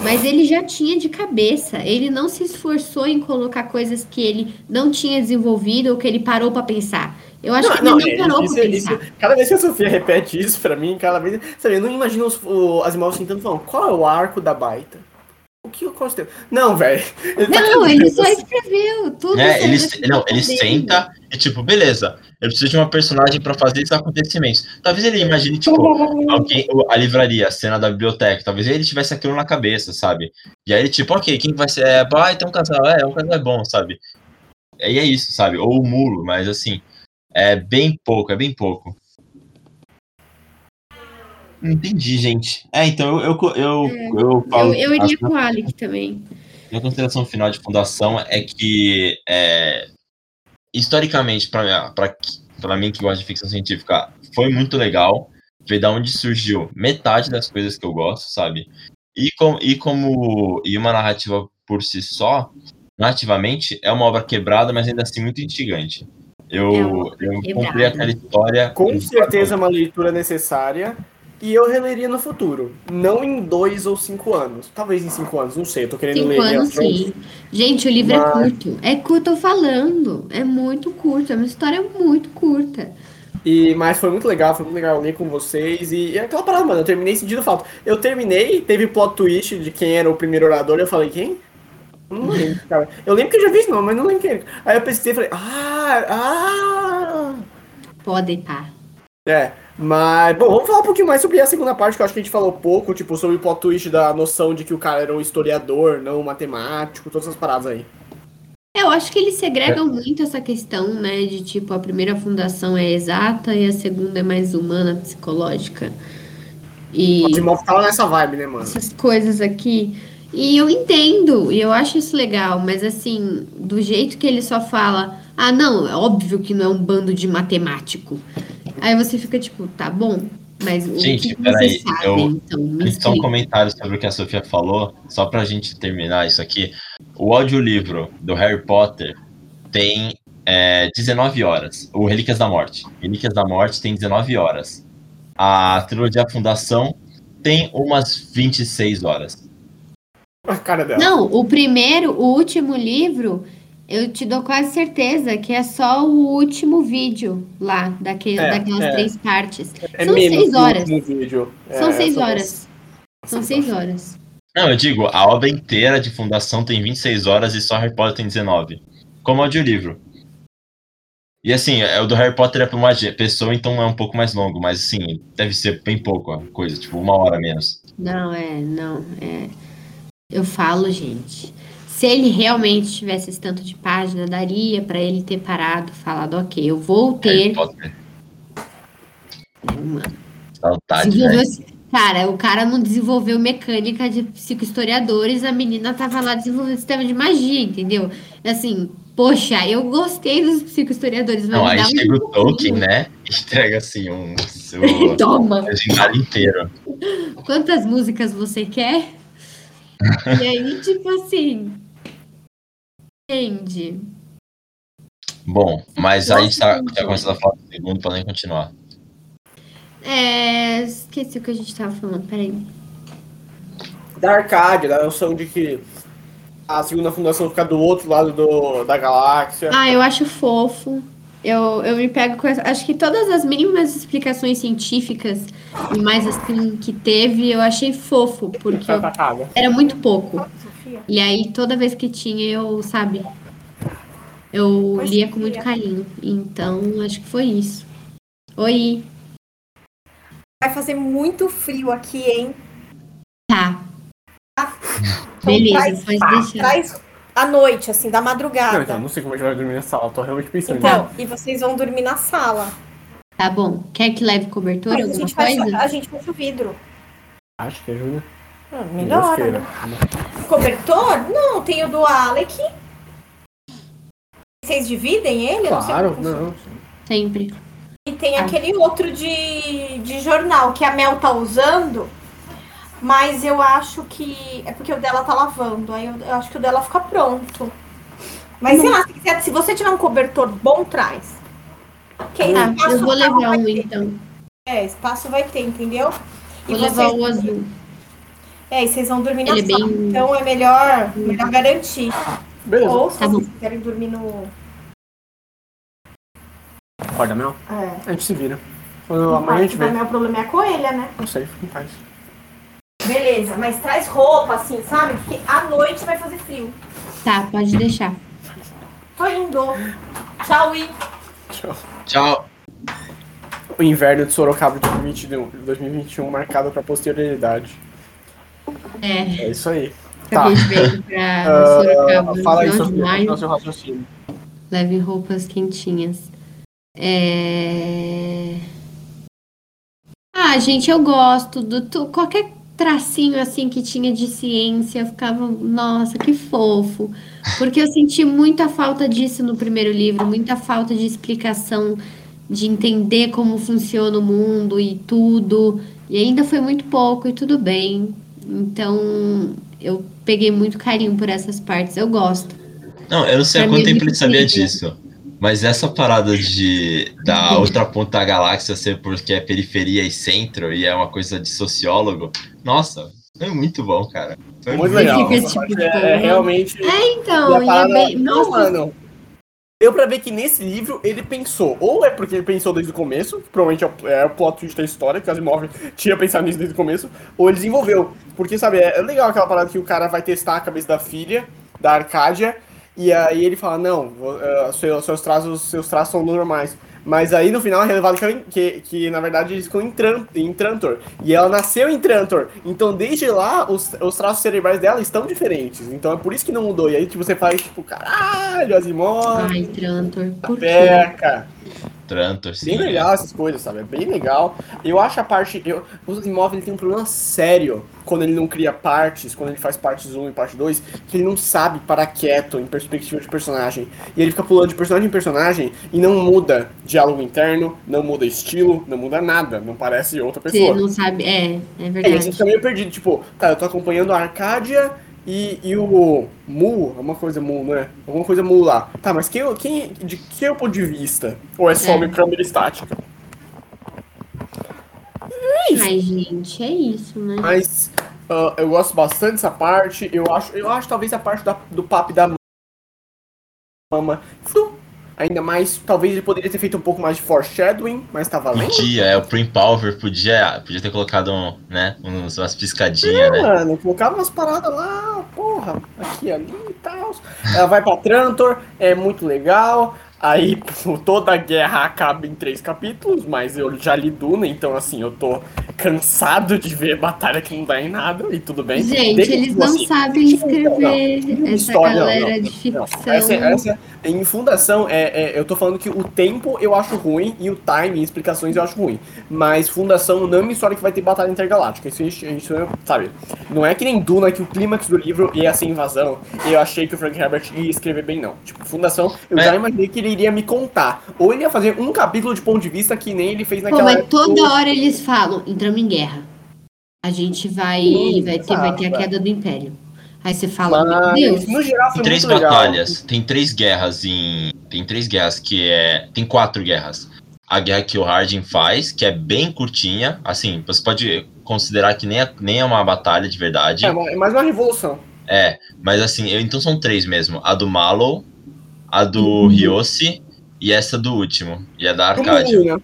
mas ele já tinha de cabeça. Ele não se esforçou em colocar coisas que ele não tinha desenvolvido ou que ele parou pra pensar. Eu acho que ele não é, parou isso- pra isso- pensar. cada vez que a Sofia repete isso pra mim, cada vez. Sabe, eu não imagino os, o, as irmãs sentando falando, qual é o arco da baita? O que eu gosto Não, velho. Ele tá Não, ele só escreveu tudo. É, ele, não, ele dele. senta e tipo, beleza, eu preciso de uma personagem pra fazer esses acontecimentos. Talvez ele imagine, tipo, alguém, a livraria, a cena da biblioteca, talvez ele tivesse aquilo na cabeça, sabe? E aí ele, tipo, ok, quem que vai ser? É, ah, tem um casal, é, um casal é bom, sabe? E é isso, sabe? Ou o mulo, mas assim, é bem pouco, é bem pouco. Entendi, gente. É, então eu, eu, eu, eu falo. Eu, eu a- iria com o Alec também. minha consideração final de fundação é que, é, historicamente, para mim que gosta de ficção científica, foi muito legal ver da onde surgiu metade das coisas que eu gosto, sabe? E, com, e como e uma narrativa por si só, narrativamente, é uma obra quebrada, mas ainda assim muito instigante. Eu, É eu comprei aquela história. Com certeza é uma leitura necessária. E eu releria no futuro. Não em dois ou cinco anos. Talvez em cinco anos, não sei. Eu tô querendo Cinco ler Game anos, sim. Gente, o livro é Mas- curto. É curto, eu falando. É muito curto. É uma história muito curta. E, mas foi muito legal, foi muito legal ler com vocês. E, e é aquela parada, mano, eu terminei sentindo falta. Eu terminei, teve plot twist de quem era o primeiro orador, eu falei, quem? Não lembro, cara. Eu lembro que eu já vi esse nome, mas não lembro quem. era. Aí eu pesquisei e falei, ah, ah. Pode pá. É, mas, bom, vamos falar um pouquinho mais sobre a segunda parte, que eu acho que a gente falou pouco, tipo, sobre o plot twist da noção de que o cara era um historiador, não um matemático, todas essas paradas aí. É, Eu acho que eles segregam muito essa questão, né? De tipo, a primeira fundação é exata e a segunda é mais humana, psicológica. E O Asimov tava nessa vibe, né, mano? essas coisas aqui. E eu entendo, e eu acho isso legal, mas assim, do jeito que ele só fala, ah, não, é óbvio que não é um bando de matemático. Aí você fica tipo, tá bom, mas o Gente, que peraí, sabem, eu- então? Só um comentário sobre o que a Sofia falou, só pra gente terminar isso aqui. O audiolivro do Harry Potter tem é, 19 horas. O Relíquias da Morte. Relíquias da Morte tem 19 horas. A trilogia Fundação tem umas 26 horas. A cara dela. Não, o primeiro, o último livro, eu te dou quase certeza que é só o último vídeo lá, daquele, É, daquelas é. três partes. É São menos seis horas. São É, seis horas. São seis horas. Não, eu digo, a obra inteira de Fundação tem 26 horas e só Harry Potter tem 19. Como audiolivro. E assim, é, o do Harry Potter é pra uma pessoa, então é um pouco mais longo, mas assim, deve ser bem pouco a coisa, tipo, uma hora menos. Não, é, não, é. Eu falo, gente. Se ele realmente tivesse esse tanto de página, daria pra ele ter parado, falado, ok, eu vou Harry ter. Saudade, esse- Cara, o cara não desenvolveu mecânica de psicohistoriadores, a menina tava lá desenvolvendo sistema de magia, entendeu? Assim, poxa, eu gostei dos psicohistoriadores, Não, aí dá um chega o. Tolkien, né? Entrega assim um o Toma! legendário inteiro. Quantas músicas você quer? e aí, tipo assim. Entende? Bom, mas aí a gente tá, Nossa, já começando a falar do segundo, podem continuar. É. Esqueci o que a gente tava falando, peraí. Da Arcádia, da noção de que a segunda fundação ficar do outro lado do, da galáxia. Ah, eu acho fofo. Eu, eu me pego com essa, acho que todas as mínimas explicações científicas e mais assim que teve, eu achei fofo, porque eu- era muito pouco. E aí toda vez que tinha, eu, sabe, eu Pois lia é, com muito carinho. Então, acho que foi isso. Oi. Vai fazer muito frio aqui, hein? Tá. Então Beleza, traz, pode tá, deixar. traz à noite, assim, da madrugada. Não, então, não sei como é que vai dormir nessa sala, tô realmente pensando Então, e vocês vão dormir na sala. Tá bom. Quer que leve cobertura, Mas a alguma gente, coisa? a gente fecha o vidro. Acho que ajuda. Ah, melhor. né? Cobertor? Não, tem o do Alec. Vocês dividem ele? Não Claro, funciona. não. Sempre. E tem Ah. aquele outro de, de jornal que a Mel tá usando, mas eu acho que. É porque o dela tá lavando. Aí eu, eu acho que o dela fica pronto. Mas sei lá, se, quiser- se você tiver um cobertor bom, traz. Tá, espaço eu vou levar um então. É, espaço vai ter, entendeu? E Vou levar vocês- o azul. É, e vocês vão dormir na Ele é sala. bem- Então é melhor, melhor garantir. Beleza. Ou se Tá vocês bom. quiserem dormir no. Acorda, Mel. É. A gente se vira. Quando amanhã a gente vê. O problema é a coelha, né? Não sei, fica em paz. Beleza, mas traz roupa, assim, sabe? Porque à noite vai fazer frio. Tá, pode deixar. Tô indo. Tchau, I. Tchau. Tchau. O inverno de Sorocaba de 2021, 2021 marcado pra posterioridade. É, É isso aí. Tá. pra no fala aí, maio. continua seu raciocínio. Leve roupas quentinhas. É... Ah, gente, eu gosto do tu... qualquer tracinho assim que tinha de ciência, eu ficava, nossa, que fofo. Porque eu senti muita falta disso no primeiro livro, muita falta de explicação, de entender como funciona o mundo e tudo. E ainda foi muito pouco e tudo bem. Então, eu peguei muito carinho por essas partes. Eu gosto. Não, eu não sei há Pra quanto mim é tempo ele sabia disso. Mas essa parada de da outra ponta da galáxia ser porque é periferia e centro e é uma coisa de sociólogo, nossa, foi muito bom, cara. Foi Muito legal. tipo, é, é realmente. Então, E é bem. Não, Nossa, mano. Deu pra ver que nesse livro ele pensou. Ou é porque ele pensou desde o começo, que provavelmente é o, é o plot twist da história, que Asimov tinha pensado nisso desde o começo, ou ele desenvolveu. Porque, sabe, é, é legal aquela parada que o cara vai testar a cabeça da filha, da Arcádia, e aí ele fala, não, eh, seus, seus, traços, seus traços são normais. Mas aí no final é revelado que, que, que, na verdade eles ficam em, Tran, em Trantor. E ela nasceu em Trantor. Então desde lá os, os traços cerebrais dela estão diferentes. Então é por isso que não mudou. E aí tipo, você faz tipo, caralho, Asimov, ai, Trantor, por quê? Peca. Trantor, sim. Bem legal essas coisas, sabe? É bem legal. Eu acho a parte. Eu, o Asimov ele tem um problema sério quando ele não cria partes, quando ele faz partes 1 e parte 2, que ele não sabe parar quieto em perspectiva de personagem. E ele fica pulando de personagem em personagem e não muda diálogo interno, não muda estilo, não muda nada. Não parece outra Você pessoa. não sabe. É, é É, e a verdade. gente fica meio perdido, tipo, tá, eu tô acompanhando a Arcádia e, e o Mu, uma coisa Mu, né? Alguma coisa Mu lá. Tá, mas quem, quem, de que é o ponto de vista? Ou é só É. uma câmera estática? É isso. Ai, gente, é isso, né? Mas ah, eu gosto bastante dessa parte. Eu acho, eu acho talvez a parte da- do papo da mama. Ainda mais, talvez ele poderia ter feito um pouco mais de foreshadowing, mas tá valendo. Podia, é, o Prim Power podia, podia ter colocado um, né, uns, umas piscadinhas, né? Mano, colocava umas paradas lá, porra, aqui, ali e tal. Ela vai pra Trantor, é muito legal. Aí toda a guerra acaba em três capítulos, mas eu já li Duna, então assim, eu tô cansado de ver batalha que não dá em nada, e tudo bem. Gente, Desde eles não assim, sabem escrever essa História, não, galera não, de não. ficção. Essa, essa, em fundação, é, é, eu tô falando que o tempo eu acho ruim e o time explicações eu acho ruim. Mas fundação não é uma história que vai ter batalha intergaláctica. Isso, isso, isso sabe? Não é que nem Duna que o clímax do livro ia ser invasão. E eu achei que o Frank Herbert ia escrever bem, não. Tipo, fundação, eu É. já imaginei que ele iria me contar. Ou ele ia fazer um capítulo de ponto de vista que nem ele fez Pô, naquela mas época toda do- hora eles falam, entramos em guerra. A gente vai, Sim, vai, ter, vai ter a queda do Império. Aí você fala, meu Mas, Deus. no geral, foi Tem três muito legal. batalhas, tem três guerras em. Tem três guerras que é. Tem quatro guerras. A guerra que o Hardin faz, que é bem curtinha, assim, você pode considerar que nem é, nem é uma batalha de verdade. É, mas- é mais uma revolução. É, mas assim, eu, então são três mesmo. A do Mallow, a do Uhum. Ryoshi e essa do último. E a da Arcadia. Né?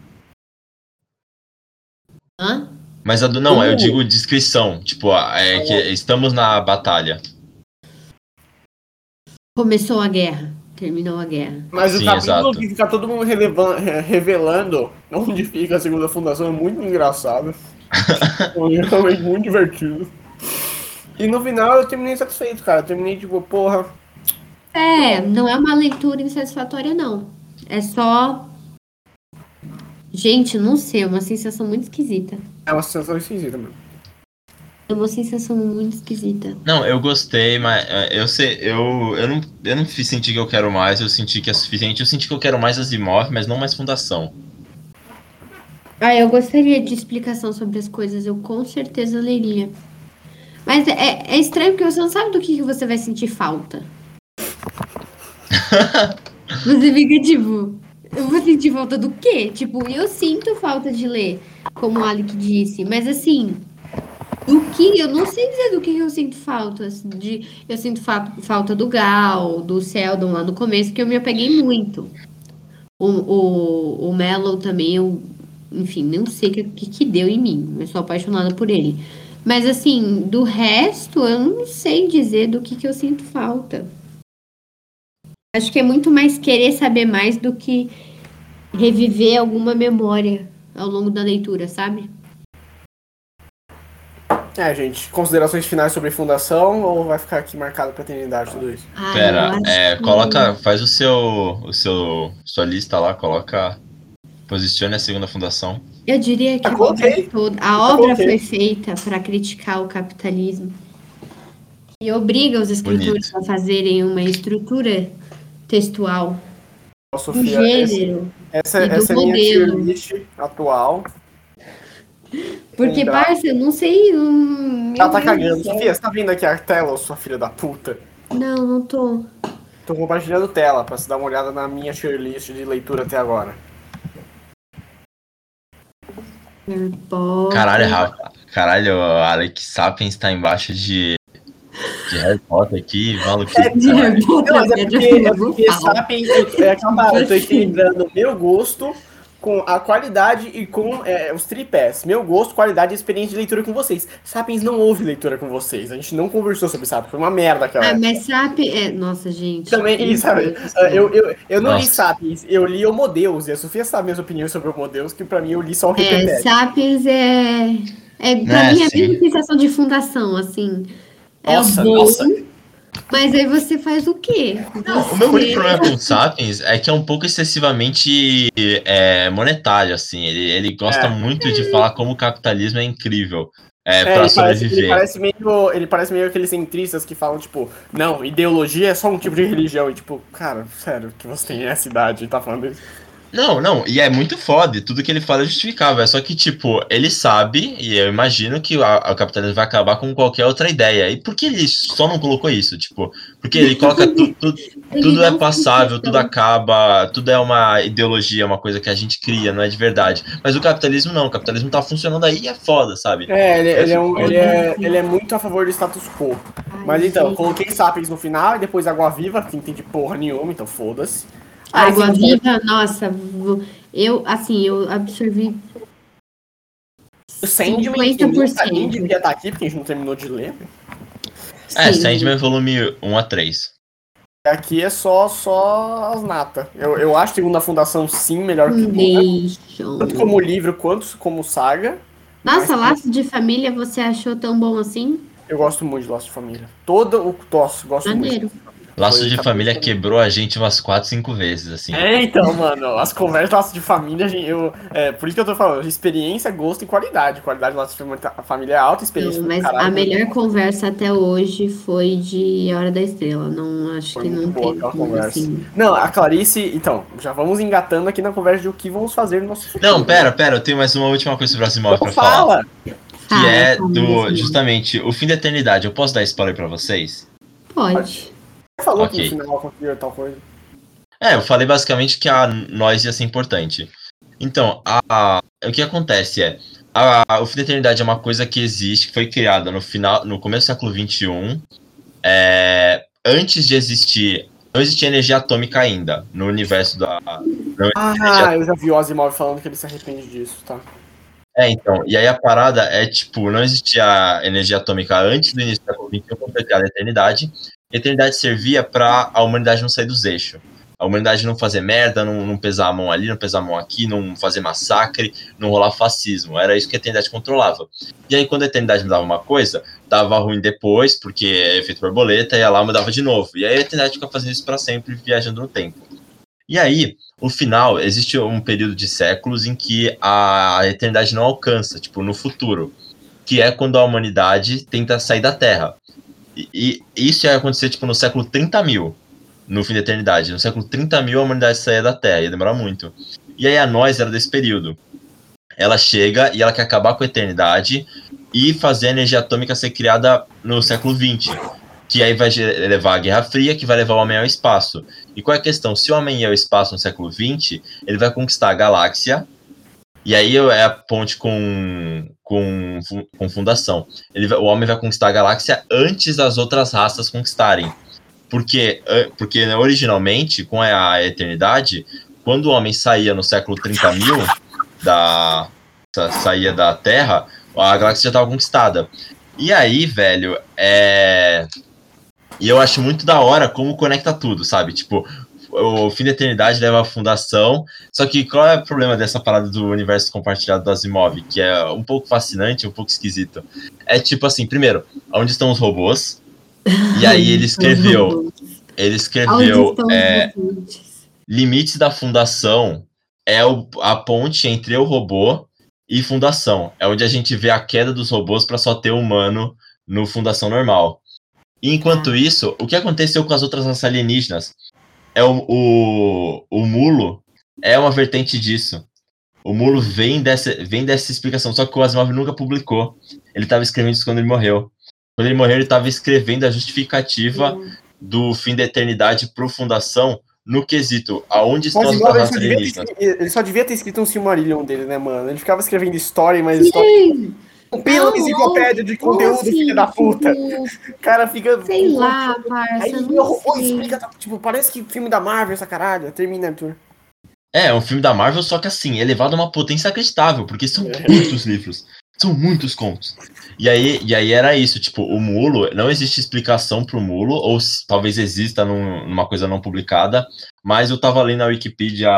Hã? Mas a do. Não, eu Como? digo descrição. Tipo, é que estamos na batalha. Começou a guerra. Terminou a guerra. Mas o Sim, capítulo exato. que fica todo mundo revelando onde fica a segunda fundação é muito engraçado. é realmente muito divertido. E no final eu terminei satisfeito, cara. Eu terminei tipo, porra. É, não é uma leitura insatisfatória, não. É só. Gente, não sei, é uma sensação muito esquisita. É uma sensação esquisita, mano. É uma sensação muito esquisita. Não, eu gostei, mas é, eu sei, eu, eu não, eu não fiz- senti que eu quero mais, eu senti que é suficiente. Eu senti que eu quero mais Asimov, mas não mais Fundação. Ah, eu gostaria de explicação sobre as coisas, eu com certeza leria. Mas é, é estranho porque você não sabe do que, que você vai sentir falta. Você fica tipo, eu vou sentir falta do quê? Tipo, eu sinto falta de ler, como o Alec disse, mas assim, do que? Eu não sei dizer do que eu sinto falta. assim, De, eu sinto fa- falta do Gal, do Seldon lá no começo, que eu me apeguei muito. O, o, o Mellow também, eu, enfim, não sei o que, que, que deu em mim. Eu sou apaixonada por ele. Mas assim, do resto, eu não sei dizer do que, que eu sinto falta. Acho que é muito mais querer saber mais do que reviver alguma memória ao longo da leitura, sabe? É, gente, considerações finais sobre fundação ou vai ficar aqui marcado pra eternidade tudo isso? Ah, Pera, é, que- coloca, faz o seu, o seu, sua lista lá, coloca, posicione a segunda Fundação. Eu diria que Eu a obra, toda, a obra foi feita para criticar o capitalismo e obriga os escritores a fazerem uma estrutura textual Ó, do Sofia, gênero. essa, e do essa é a minha tier modelo. list atual. Porque, dá. parça, eu não sei. hum, Ela tá Deus cagando. Sofia, você tá vendo aqui a tela, sua filha da puta? Não, não tô. Tô compartilhando tela pra você dar uma olhada na minha tier list de leitura até agora. Caralho, Rafa, caralho, Alex Sapiens tá embaixo de, de Harry Potter aqui, maluquice. É, De Harry Potter, Não, é né? porque, é porque Sapiens é, é aquela eu tô equilibrando meu gosto com a qualidade e com é, os tripés. Meu gosto, qualidade e experiência de leitura com vocês. Sapiens não houve leitura com vocês. A gente não conversou sobre Sapiens. Foi uma merda aquela Ah, mas sabe. É, nossa, gente. Também, sabe, céu. eu, eu, eu não li Nossa. Sapiens, eu li Homo Deus, e a Sofia sabe minhas opiniões sobre Homo Deus, que pra mim eu li só o É, Repetério. Sapiens é. É, pra É, mim, é a mesma sensação de fundação, assim. É Nossa, bom, nossa. mas aí você faz o quê? O meu único Você- problema com o Sapiens é que é um pouco excessivamente é, monetário, assim. Ele, ele gosta É. muito de falar como o capitalismo é incrível é, É, pra ele, parece, sobreviver. ele, parece meio, ele parece meio aqueles centristas que falam, tipo, não, ideologia é só um tipo de religião. E tipo, cara, sério, que você tem essa idade e tá falando isso? Não, não, e é muito foda, tudo que ele fala é justificável. É só que, tipo, ele sabe, e eu imagino que o capitalismo vai acabar com qualquer outra ideia. E por que ele só não colocou isso? Tipo, porque ele coloca tu- tu- tudo é passável, fica tudo acaba, tudo é uma ideologia, uma coisa que a gente cria, não é de verdade. Mas o capitalismo não, o capitalismo tá funcionando aí e é foda, sabe? É, ele, ele é, um- ele, é, ele é muito a favor do status quo. Mas então, coloquei Sapiens no final e depois Água Viva, que não entende porra nenhuma, então foda-se. Aí, Água sim, Viva, nossa, vo- eu, assim, eu absorvi. O Sandman, que 50%. nunca nem devia estar aqui, porque a gente não terminou de ler. É, sim. Sandman volume 1 a 3. Aqui é só, só as nata. Eu, eu acho Segunda Fundação sim melhor que Foundation. Tanto como livro quanto como saga. Nossa, Mas- Laço de Família você achou tão bom assim? Eu gosto muito de Laço de Família. Todo o. Nossa, gosto Maneiro. muito. Laço de Família também. quebrou a gente umas 4, 5 vezes, assim. É, então, mano, as conversas de Laço de Família, eu, é, por isso que eu tô falando, experiência, gosto e qualidade. Qualidade de Laço de Família é alta, experiência do mas caralho. a melhor conversa até hoje foi de Hora da Estrela. Não acho Foi que não boa tem como, assim. Não, a Clarice, então, já vamos engatando aqui na conversa de o que vamos fazer no nosso futuro. Não, pera, pera, eu tenho mais uma última coisa sobre o Asimov Então pra falar. fala! Que Fala, é fala do, mesmo. justamente, o fim da eternidade. Eu posso dar spoiler pra vocês? Pode. Você falou Ok. que no final aconteceu tal coisa. É, eu falei basicamente que a nós ia ser importante. Então, a, a- o que acontece é, a, a- o fim da eternidade é uma coisa que existe, que foi criada no final, no começo do século XXI, é, antes de existir. Não existia energia atômica ainda no universo da. Ah, eu já vi o Asimov falando que ele se arrepende disso, tá? É, então. E aí a parada é tipo: não existia energia atômica antes do início da século quando foi criada a eternidade. Eternidade servia para a humanidade não sair dos eixos a humanidade não fazer merda, não, não, pesar a mão ali, não pesar a mão aqui, não fazer massacre, não rolar fascismo. Era isso que a eternidade controlava. E aí, quando a eternidade mudava uma coisa, dava ruim depois, porque é efeito borboleta, ia lá mudava de novo. E aí a eternidade fica fazendo isso para sempre, viajando no tempo. E aí, o final, existe um período de séculos em que a eternidade não alcança, tipo, no futuro, que é quando a humanidade tenta sair da Terra. E, isso ia acontecer, tipo, no século 30 mil no fim da eternidade. No século 30 mil, a humanidade saía da Terra, ia demorar muito. E aí a nós era desse período. Ela chega e ela quer acabar com a eternidade e fazer a energia atômica ser criada no século 20. Que aí vai levar a Guerra Fria, que vai levar o homem ao espaço. E qual é a questão? Se o homem ia ao espaço no século 20, ele vai conquistar a galáxia, e aí é a ponte com, com, com fundação. Ele, o homem vai conquistar a galáxia antes das outras raças conquistarem. Porque, porque originalmente, com a eternidade, quando o homem saía no século 30 mil, da, saía da Terra, a galáxia já estava conquistada. E aí, velho, é. E eu acho muito da hora como conecta tudo, sabe? Tipo, o fim da eternidade leva à fundação. Só que qual é o problema dessa parada do universo compartilhado do Asimov? Que é um pouco fascinante, um pouco esquisito. É tipo assim, primeiro, onde estão os robôs? E aí ele escreveu. Ele escreveu. É, limites da fundação é o, a ponte entre o robô e fundação. É onde a gente vê a queda dos robôs para só ter humano no fundação normal. E enquanto ah. isso, o que aconteceu com as outras raças alienígenas? É o, o, o mulo é uma vertente disso. O mulo vem dessa, vem dessa explicação, só que o Asimov nunca publicou. Ele estava escrevendo isso quando ele morreu. Quando ele morreu, ele estava escrevendo a justificativa do fim da eternidade para fundação no quesito aonde estão as raças alienígenas. Ele só devia ter escrito um Silmarillion dele, né, mano? Ele ficava escrevendo história, mas Sim. história. Um pelo enciclopédia de conteúdo, assim, filho da puta. O cara fica. Sei lá, parça. Aí não explica, tá, tipo, parece que filme da Marvel, essa caralho. Termina, Arthur. É, é um filme da Marvel, só que assim, elevado a uma potência acreditável, porque são é. muitos livros. São muitos contos. E aí, e aí era isso, tipo, o mulo, não existe explicação pro mulo, ou talvez exista num, numa coisa não publicada, mas eu tava lendo na Wikipedia,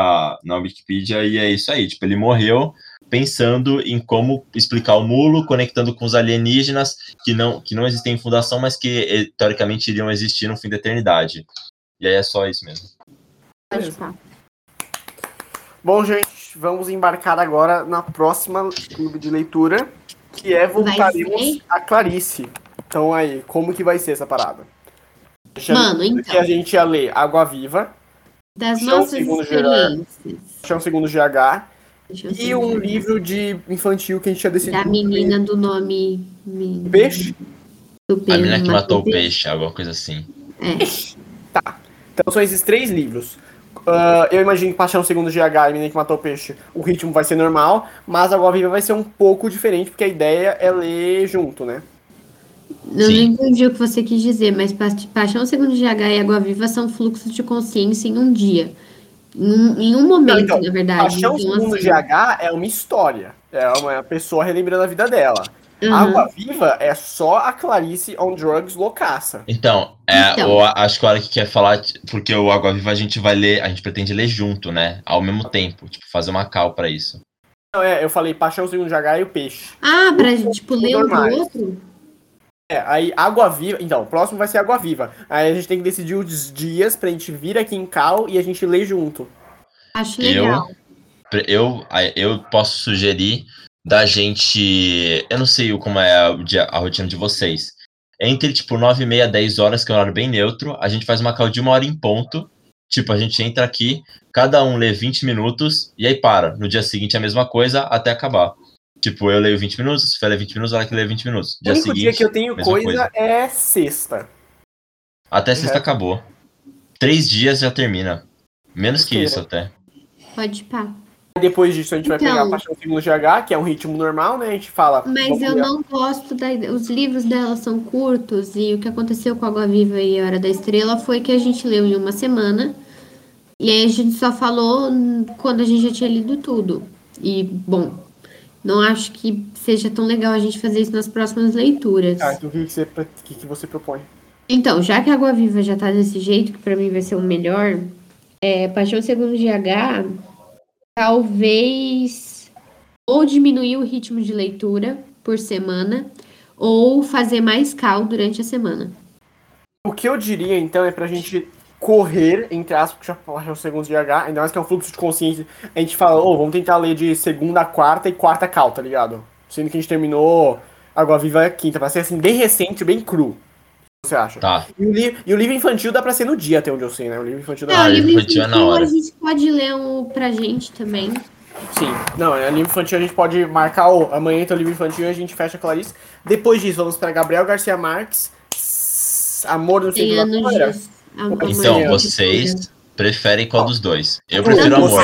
na Wikipedia e é isso aí, tipo, ele morreu pensando em como explicar o mulo, conectando com os alienígenas que não, que não existem em fundação, mas que eh, teoricamente iriam existir no fim da eternidade. E aí é só isso mesmo. Bom, gente, vamos embarcar agora na próxima clube de leitura que é voltaremos a Clarice. Então aí, como que vai ser essa parada? Deixando Mano, então. Que a gente ia ler Água Viva. Das nossas experiências. Chão segundo GH. E um livro de infantil que a gente tinha decidido. Da menina do nome. Peixe? Do a menina que matou o peixe, alguma coisa assim. É. Tá. Então são esses três livros. Uh, eu imagino que Paixão Segundo GH e Menina que Matou o Peixe, o ritmo vai ser normal, mas a Água Viva vai ser um pouco diferente, porque a ideia é ler junto, né? Eu não entendi o que você quis dizer, mas Paixão Segundo GH e Água Viva são fluxos de consciência em um dia. Em, em um momento, então, na verdade. Paixão então, Segundo assim... GH é uma história. É uma pessoa relembrando a vida dela. Uhum. Água Viva é só a Clarice on Drugs loucaça. Então, é, então. O, a escola que quer falar, porque o Água Viva a gente vai ler, a gente pretende ler junto, né? Ao mesmo tempo, tipo, fazer uma cal para isso. Não, é, eu falei Paixão Segundo Jagar e o Peixe. Ah, pra gente, tipo, ler um do outro? É, aí Água Viva. Então, o próximo vai ser Água Viva. Aí a gente tem que decidir os dias pra gente vir aqui em Cal e a gente ler junto. Acho legal. Eu, eu, eu posso sugerir da gente. Eu não sei como é a, a rotina de vocês. Entre, tipo, 9 e meia, 10 horas, que é um horário bem neutro, a gente faz uma call de uma hora em ponto. Tipo, a gente entra aqui, cada um lê 20 minutos e aí para. No dia seguinte a mesma coisa até acabar. Tipo, eu leio 20 minutos, você lê 20 minutos, ela que lê 20 minutos. Dia o único seguinte, dia que eu tenho coisa, coisa, é sexta. Até sexta é. acabou. Três dias já termina. Menos que isso até. Pode pá. Depois disso a gente vai Então. pegar a Paixão Segundo GH, que é um ritmo normal, né? A gente fala. Mas eu não gosto da. Os livros dela são curtos e o que aconteceu com Água Viva e a Hora da Estrela foi que a gente leu em uma semana e aí a gente só falou quando a gente já tinha lido tudo. E, bom, não acho que seja tão legal a gente fazer isso nas próximas leituras. Ah, então o que, você, que, que você propõe? Então, já que Água Viva já tá desse jeito, que pra mim vai ser o melhor, é, Paixão Segundo GH, talvez ou diminuir o ritmo de leitura por semana, ou fazer mais cal durante a semana. O que eu diria, então, é pra gente correr, entre aspas, porque já Paixão Segundo GH, ainda mais que é um fluxo de consciência. A gente fala, ô, vamos tentar ler de segunda a quarta e quarta cal, tá ligado? Sendo que a gente terminou Água Viva é quinta. Vai ser assim, bem recente, bem cru. O que você acha? Tá. E o, li- e o livro infantil dá pra ser no dia, até onde eu sei, né? O livro infantil dá Ah, o livro livro infantil é na hora. a gente pode ler um pra gente também. Sim. Não, é livro infantil a gente pode marcar o amanhã então livro infantil e a gente fecha a Clarice. Depois disso, vamos para Gabriel Garcia Marques. Amor no da anos de... a- Então, vocês preferem qual dos dois? Eu prefiro Não, amor.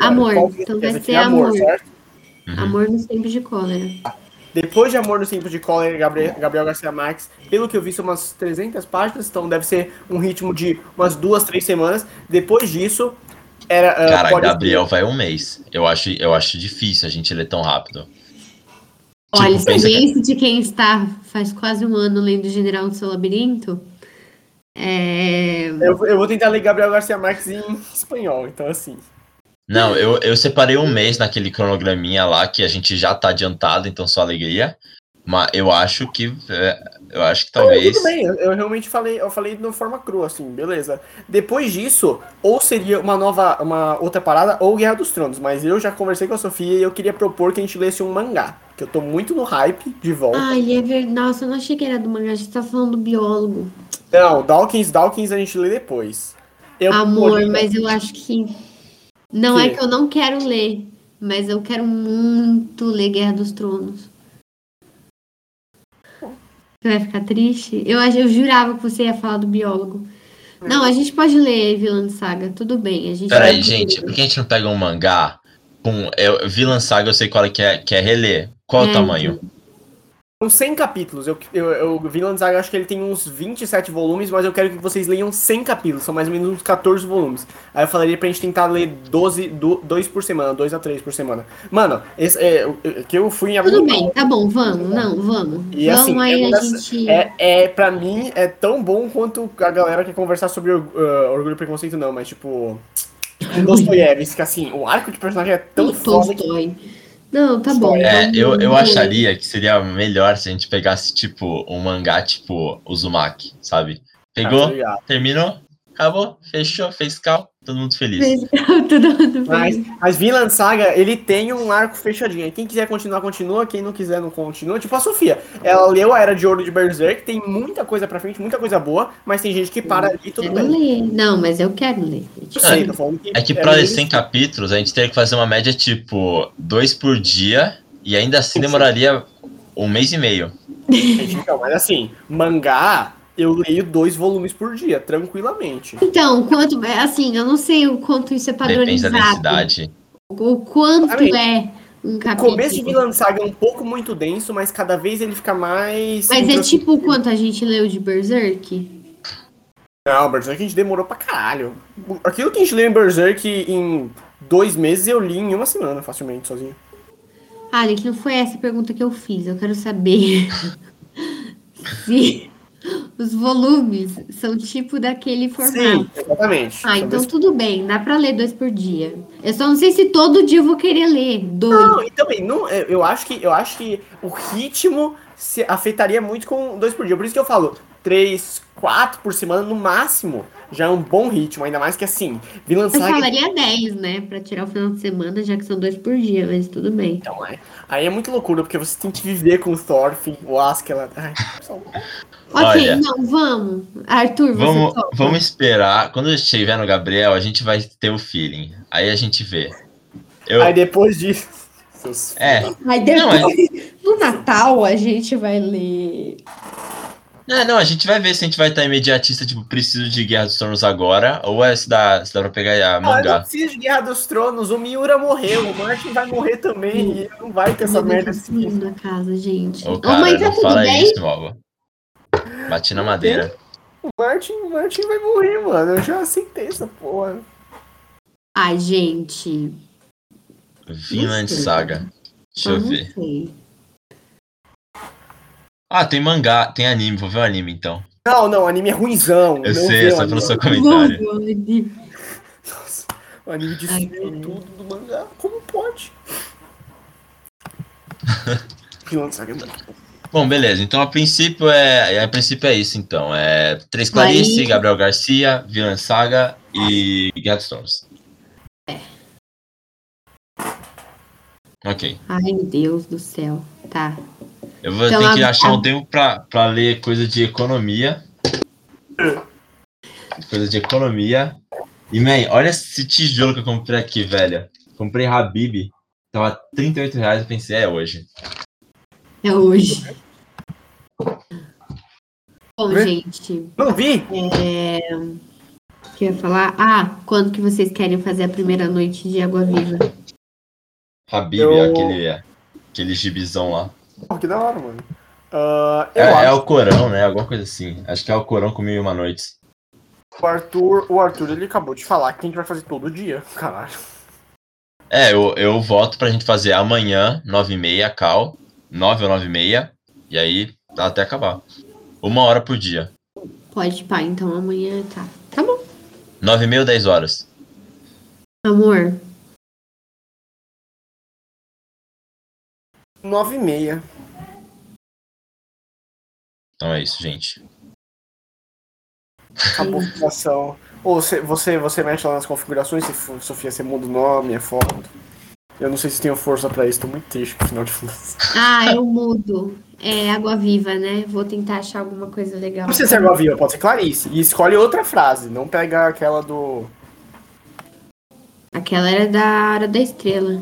Amor, que então vai ser É amor. Uhum. Amor nos tempos de cólera. Depois de Amor no Centro de Cólera, Gabriel, Gabriel Garcia Marques, pelo que eu vi, são umas 300 páginas, então deve ser um ritmo de umas duas, três semanas. Depois disso, era. ah, Cara, pode Gabriel vai um mês. Eu acho, eu acho difícil a gente ler tão rápido. Olha, Tipo, pensa que- experiência de quem está faz quase um ano lendo General do seu Labirinto. É... Eu, eu vou tentar ler Gabriel Garcia Marques em espanhol, então assim. Não, eu, eu separei um mês naquele cronograminha lá que a gente já tá adiantado, então só alegria. Mas eu acho que. é, eu acho que talvez. Tudo bem, eu, eu realmente falei, eu falei de uma forma crua, assim, beleza. Depois disso, ou seria uma nova, uma outra parada, ou Guerra dos Tronos, mas eu já conversei com a Sofia e eu queria propor que a gente lesse um mangá, que eu tô muito no hype de volta. Ai, é verdade. Nossa, eu não achei que era do mangá. A gente tá falando do biólogo. Não, Dawkins, Dawkins a gente lê depois. Eu Amor, poderia- mas eu acho que. Não é Que? que eu não quero ler, mas eu quero muito ler Guerra dos Tronos. Você vai ficar triste? Eu, eu jurava que você ia falar do biólogo. Não, a gente pode ler Vilã Saga, tudo bem. A gente Peraí, gente, por que a gente não pega um mangá com. Eu, Villan Saga, eu sei qual é que é, que é reler. Qual é o É, tamanho? São 100 capítulos. Eu, eu, eu vi Lanzaga, eu acho que ele tem uns 27 volumes, mas eu quero que vocês leiam 100 capítulos. São mais ou menos uns 14 volumes. Aí eu falaria pra gente tentar ler 12, do, 2 por semana, 2 a 3 por semana. Mano, esse, é, que eu fui em Tudo bem, tá bom, vamos, não, vamos. E vamos assim, aí é, a gente. é, é, pra mim, é tão bom quanto a galera quer conversar sobre uh, Orgulho e Preconceito, não, mas tipo. Dostoiévski, assim, o arco de personagem é tão foda que. Não, tá bom. É, vamos- eu, eu vamos. acharia que seria melhor se a gente pegasse, tipo, um mangá tipo Uzumaki, sabe? Pegou, Ah, tá ligado. terminou, acabou, fechou, fez cal, todo mundo feliz. Tudo, tudo Mas, bem. mas Vinland Saga, ele tem um arco fechadinho. Quem quiser continuar, continua. Quem não quiser, não continua. Tipo a Sofia. Ela leu a Era de Ouro de Berserk, tem muita coisa pra frente, muita coisa boa, mas tem gente que para ali e tudo Quero bem. ler. Não, mas eu quero ler. Eu sei, tô falando que. É que pra ler meio- 100 capítulos, a gente teria que fazer uma média, tipo, dois por dia, e ainda assim demoraria um mês e meio. Então, mas assim, mangá, eu leio dois volumes por dia, tranquilamente. Então, quanto. é, Assim, eu não sei o quanto isso é Depende da padronizado. densidade. O quanto Exatamente. é um O capítulo. começo de Vinland Saga é um pouco muito denso, mas cada vez ele fica mais. Mas é tipo o quanto a gente leu de Berserk? Não, Berserk a gente demorou pra caralho. Aquilo que a gente leu em Berserk em dois meses, eu li em uma semana, facilmente, sozinho. Ah, que não foi essa a pergunta que eu fiz. Eu quero saber se os volumes são tipo daquele formato. Sim, exatamente. Ah, então tudo bem, dá pra ler dois por dia. Eu só não sei se todo dia eu vou querer ler dois. Não, e também, não, é, eu, acho que, eu acho que o ritmo se afetaria muito com dois por dia. Por isso que eu falo, três, quatro por semana no máximo, já é um bom ritmo. Ainda mais que assim, Vinland Eu Saga... falaria 10, né? Pra tirar o final de semana, já que são dois por dia, mas tudo bem. Então, é. Aí é muito loucura, porque você tem que viver com o Thorfinn, o Askeladd... Ai, Ok, Olha. não, vamos. Arthur, você Vamos, topa? vamos esperar. Quando estiver no Gabriel, a gente vai ter o feeling. Aí a gente vê. Eu, Aí depois disso... É, Aí Não, depois, no Natal, a gente vai ler É, não, a gente vai ver se a gente vai estar imediatista, tipo, preciso de Guerra dos Tronos agora, ou é se dá, se dá pra pegar a Ah, eu não mangá. preciso de Guerra dos Tronos. O Miura morreu. O Martin vai morrer também. E não vai ter essa Deus, merda tá assim. da casa, gente. Ô, Ô, cara, mãe, tá não tudo fala bem? isso, Malva. Bati na madeira. O Martin, o Martin vai morrer, mano. Eu já aceitei essa porra. Ai, gente. Vinland. Saga. Deixa eu eu ver. sei. Ah, tem mangá, tem anime, vou ver o anime então. Não, não, o anime é ruimzão. Eu não sei, é só anime. pelo seu comentário. Nossa, o anime de Ai, tudo do mangá. Como pode? Vinland Saga é muito bom. Bom, beleza. Então, a princípio é, a princípio é isso, então. É Três Clarice, Clarice. Gabriel Garcia, Vinland Saga e Guerra dos Tronos. Ok. Ai, meu Deus do céu. Tá. Eu vou Então, ter que a- achar um tempo pra, pra ler coisa de economia. Coisa de economia. E, man, olha esse tijolo que eu comprei aqui, velho. Comprei Habib. Tava 38 reais. Eu pensei, é hoje. É hoje. Bom, Vê? gente. Não vi? É... O que eu ia falar? Ah, quando que vocês querem fazer a primeira noite de Água Viva? Habib, Eu- aquele, aquele gibizão lá. Pô, que da hora, mano. Eu É, é acho o Corão, né? Alguma coisa assim. Acho que é o Corão com mil e uma noites. o Arthur, o Arthur, ele acabou de falar que a gente vai fazer todo dia. Caralho. É, eu, eu voto pra gente fazer amanhã, 9h30, cal. 9 ou 9h30. E aí, dá até acabar. Uma hora por dia. Pode, pá, então amanhã tá. Tá bom. 9h30 ou 10 horas. Amor, Nove e meia. Então é isso, gente. Acabou a configuração. Ou você, você, você mexe lá nas configurações, Sofia, você muda o nome, é foto. Eu não sei se tenho força pra isso, tô muito triste com o final de contas. Ah, eu mudo. É água viva, né? Vou tentar achar alguma coisa legal. Não precisa ser Água Viva, pode ser Clarice. E escolhe outra frase, não pega aquela do. Aquela era da Hora da Estrela.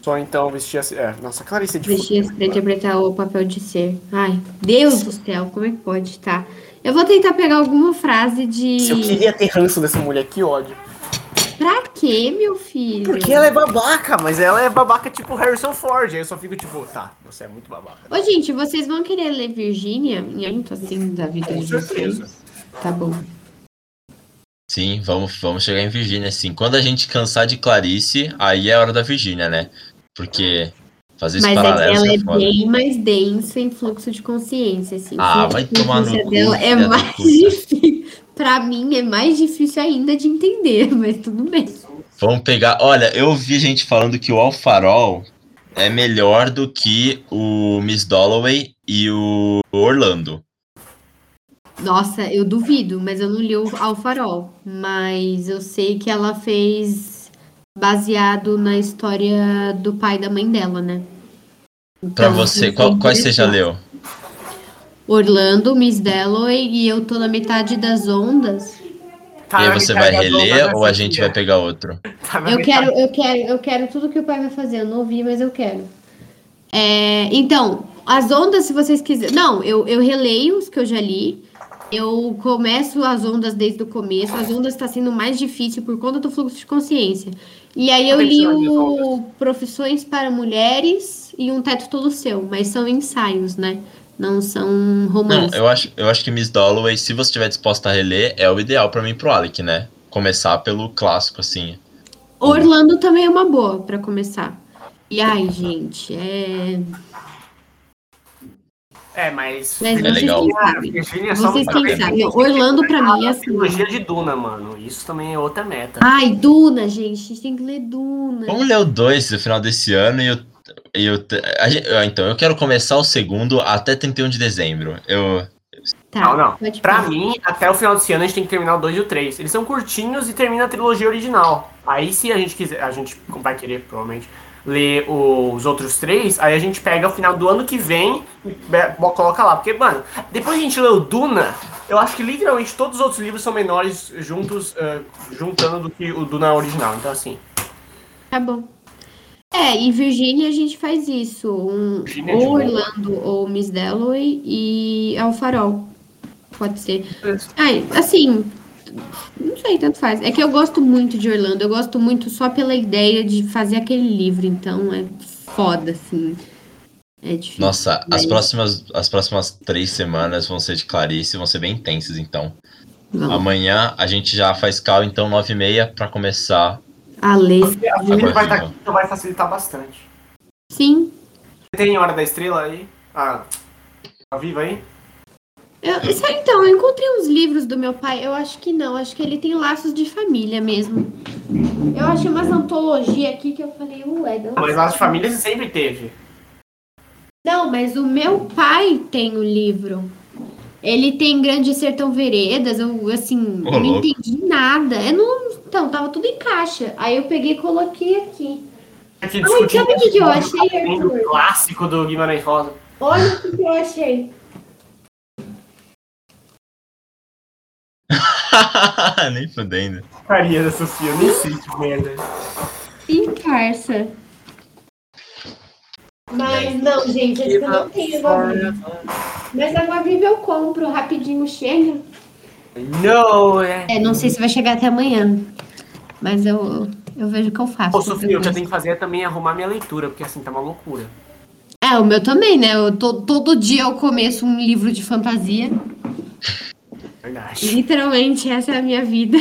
Só então vestir assim. É, nossa, Clarice é de Vestia pra interpretar o papel de ser. Ai, Deus do céu, como é que pode, tá? Eu vou tentar pegar alguma frase de. Se eu queria ter ranço dessa mulher, que ódio. Pra quê, meu filho? Porque ela é babaca, mas ela é babaca tipo Harrison Ford. Aí eu só fico tipo, tá, você é muito babaca. Ô, gente, vocês vão querer ler Virgínia em muito assim da vida Com de vocês? certeza. Tá bom. Sim, vamos, vamos chegar em Virgínia, sim. Quando a gente cansar de Clarice, aí é a hora da Virgínia, né? Porque fazer esse Mas é que paralelo ela é é foda. bem mais densa em fluxo de consciência, assim. Ah, Fluxo vai tomar no consciência cu, dela é mais difícil. Pra mim é mais difícil ainda de entender, mas tudo bem. Vamos pegar. Olha, eu vi gente falando que o Alfarol é melhor do que o Miss Dalloway e o Orlando. Nossa, eu duvido, mas eu não li o Ao Farol. Mas eu sei que ela fez baseado na história do pai e da mãe dela, né? Pra Então, você, eu qual, quais você já leu? Orlando, Miss Dalloway e eu tô na metade das ondas. E aí você vai reler ou a gente vai pegar outro? Tá Eu quero, eu quero, eu quero tudo que o pai vai fazer. Eu não ouvi, mas eu quero. É, então, as ondas, se vocês quiserem. Não, eu, eu releio os que eu já li. Eu começo as ondas desde o começo. As ondas está sendo mais difícil por conta do fluxo de consciência. E aí eu li o Profissões para Mulheres e Um Teto Todo Seu, mas são ensaios, né? Não são Não, romances. eu acho, eu acho que Miss Dalloway, se você estiver disposta a reler, é o ideal pra mim e pro Alec, né? Começar pelo clássico, assim. Orlando também é uma boa para começar. E ai, gente, é. É, mas. Mas É vocês legal. é Vocês quem sabem. Orlando pra mim é A assim. trilogia de Duna, mano. Isso também é outra meta. Ai, Duna, gente. A gente tem que ler Duna. Vamos ler o 2 no final desse ano e eu. Eu a ah, então, eu quero começar o segundo até 31 de dezembro. Eu. Tá, Não, não. Pra falar. mim, até o final desse ano, a gente tem que terminar o 2 e o 3. Eles são curtinhos e termina a trilogia original. Aí, se a gente quiser, a gente vai querer, provavelmente, ler os outros três, aí a gente pega o final do ano que vem e coloca lá. Porque, mano, depois que a gente lê o Duna, eu acho que literalmente todos os outros livros são menores juntos, eh, juntando do que o Duna original. Então, assim, Tá bom. É, em Virgínia a gente faz isso. Um, é ou. Orlando ou Miss Dalloway e Ao Farol. Pode ser. Ai, assim, não sei, tanto faz. É que eu gosto muito de Orlando. Eu gosto muito só pela ideia de fazer aquele livro. Então é foda, assim. É difícil. Nossa, as mas próximas, as próximas três semanas vão ser de Clarice, vão ser bem intensas, então. vamos. Amanhã a gente já faz cal, então, nove e meia, pra começar. A ler. A gente vai estar Viva. aqui, então vai facilitar bastante. Sim. Tem Hora da Estrela aí? Ah, tá viva aí? Eu, então, eu encontrei uns livros do meu pai. Eu acho que não. Acho que ele tem laços de família mesmo. Eu achei umas antologias aqui que eu falei, ué, não. Mas as famílias sempre teve. Não, mas o meu pai tem o livro. Ele tem Grande Sertão Veredas, eu, assim, Ô, não louco. entendi nada. Eu não, então, tava tudo em caixa. Aí eu peguei e coloquei aqui. Discutindo sabe o que que eu achei, o Arthur? clássico do Guimarães Rosa. Olha o que que eu achei. Nem fudendo. Carinha da Sofia, eu nem sei que merda. Encarça. Mas não, gente, que eu não tenho agora. Mas agora vive eu compro, rapidinho chega. Não, é. É, não sei se vai chegar até amanhã. Mas eu, eu vejo o que eu faço. Pô, Sofia, o que eu tenho que fazer é também arrumar minha leitura, porque assim tá uma loucura. É, o meu também, né? Eu tô- todo dia eu começo um livro de fantasia. Verdade. Literalmente, essa é a minha vida.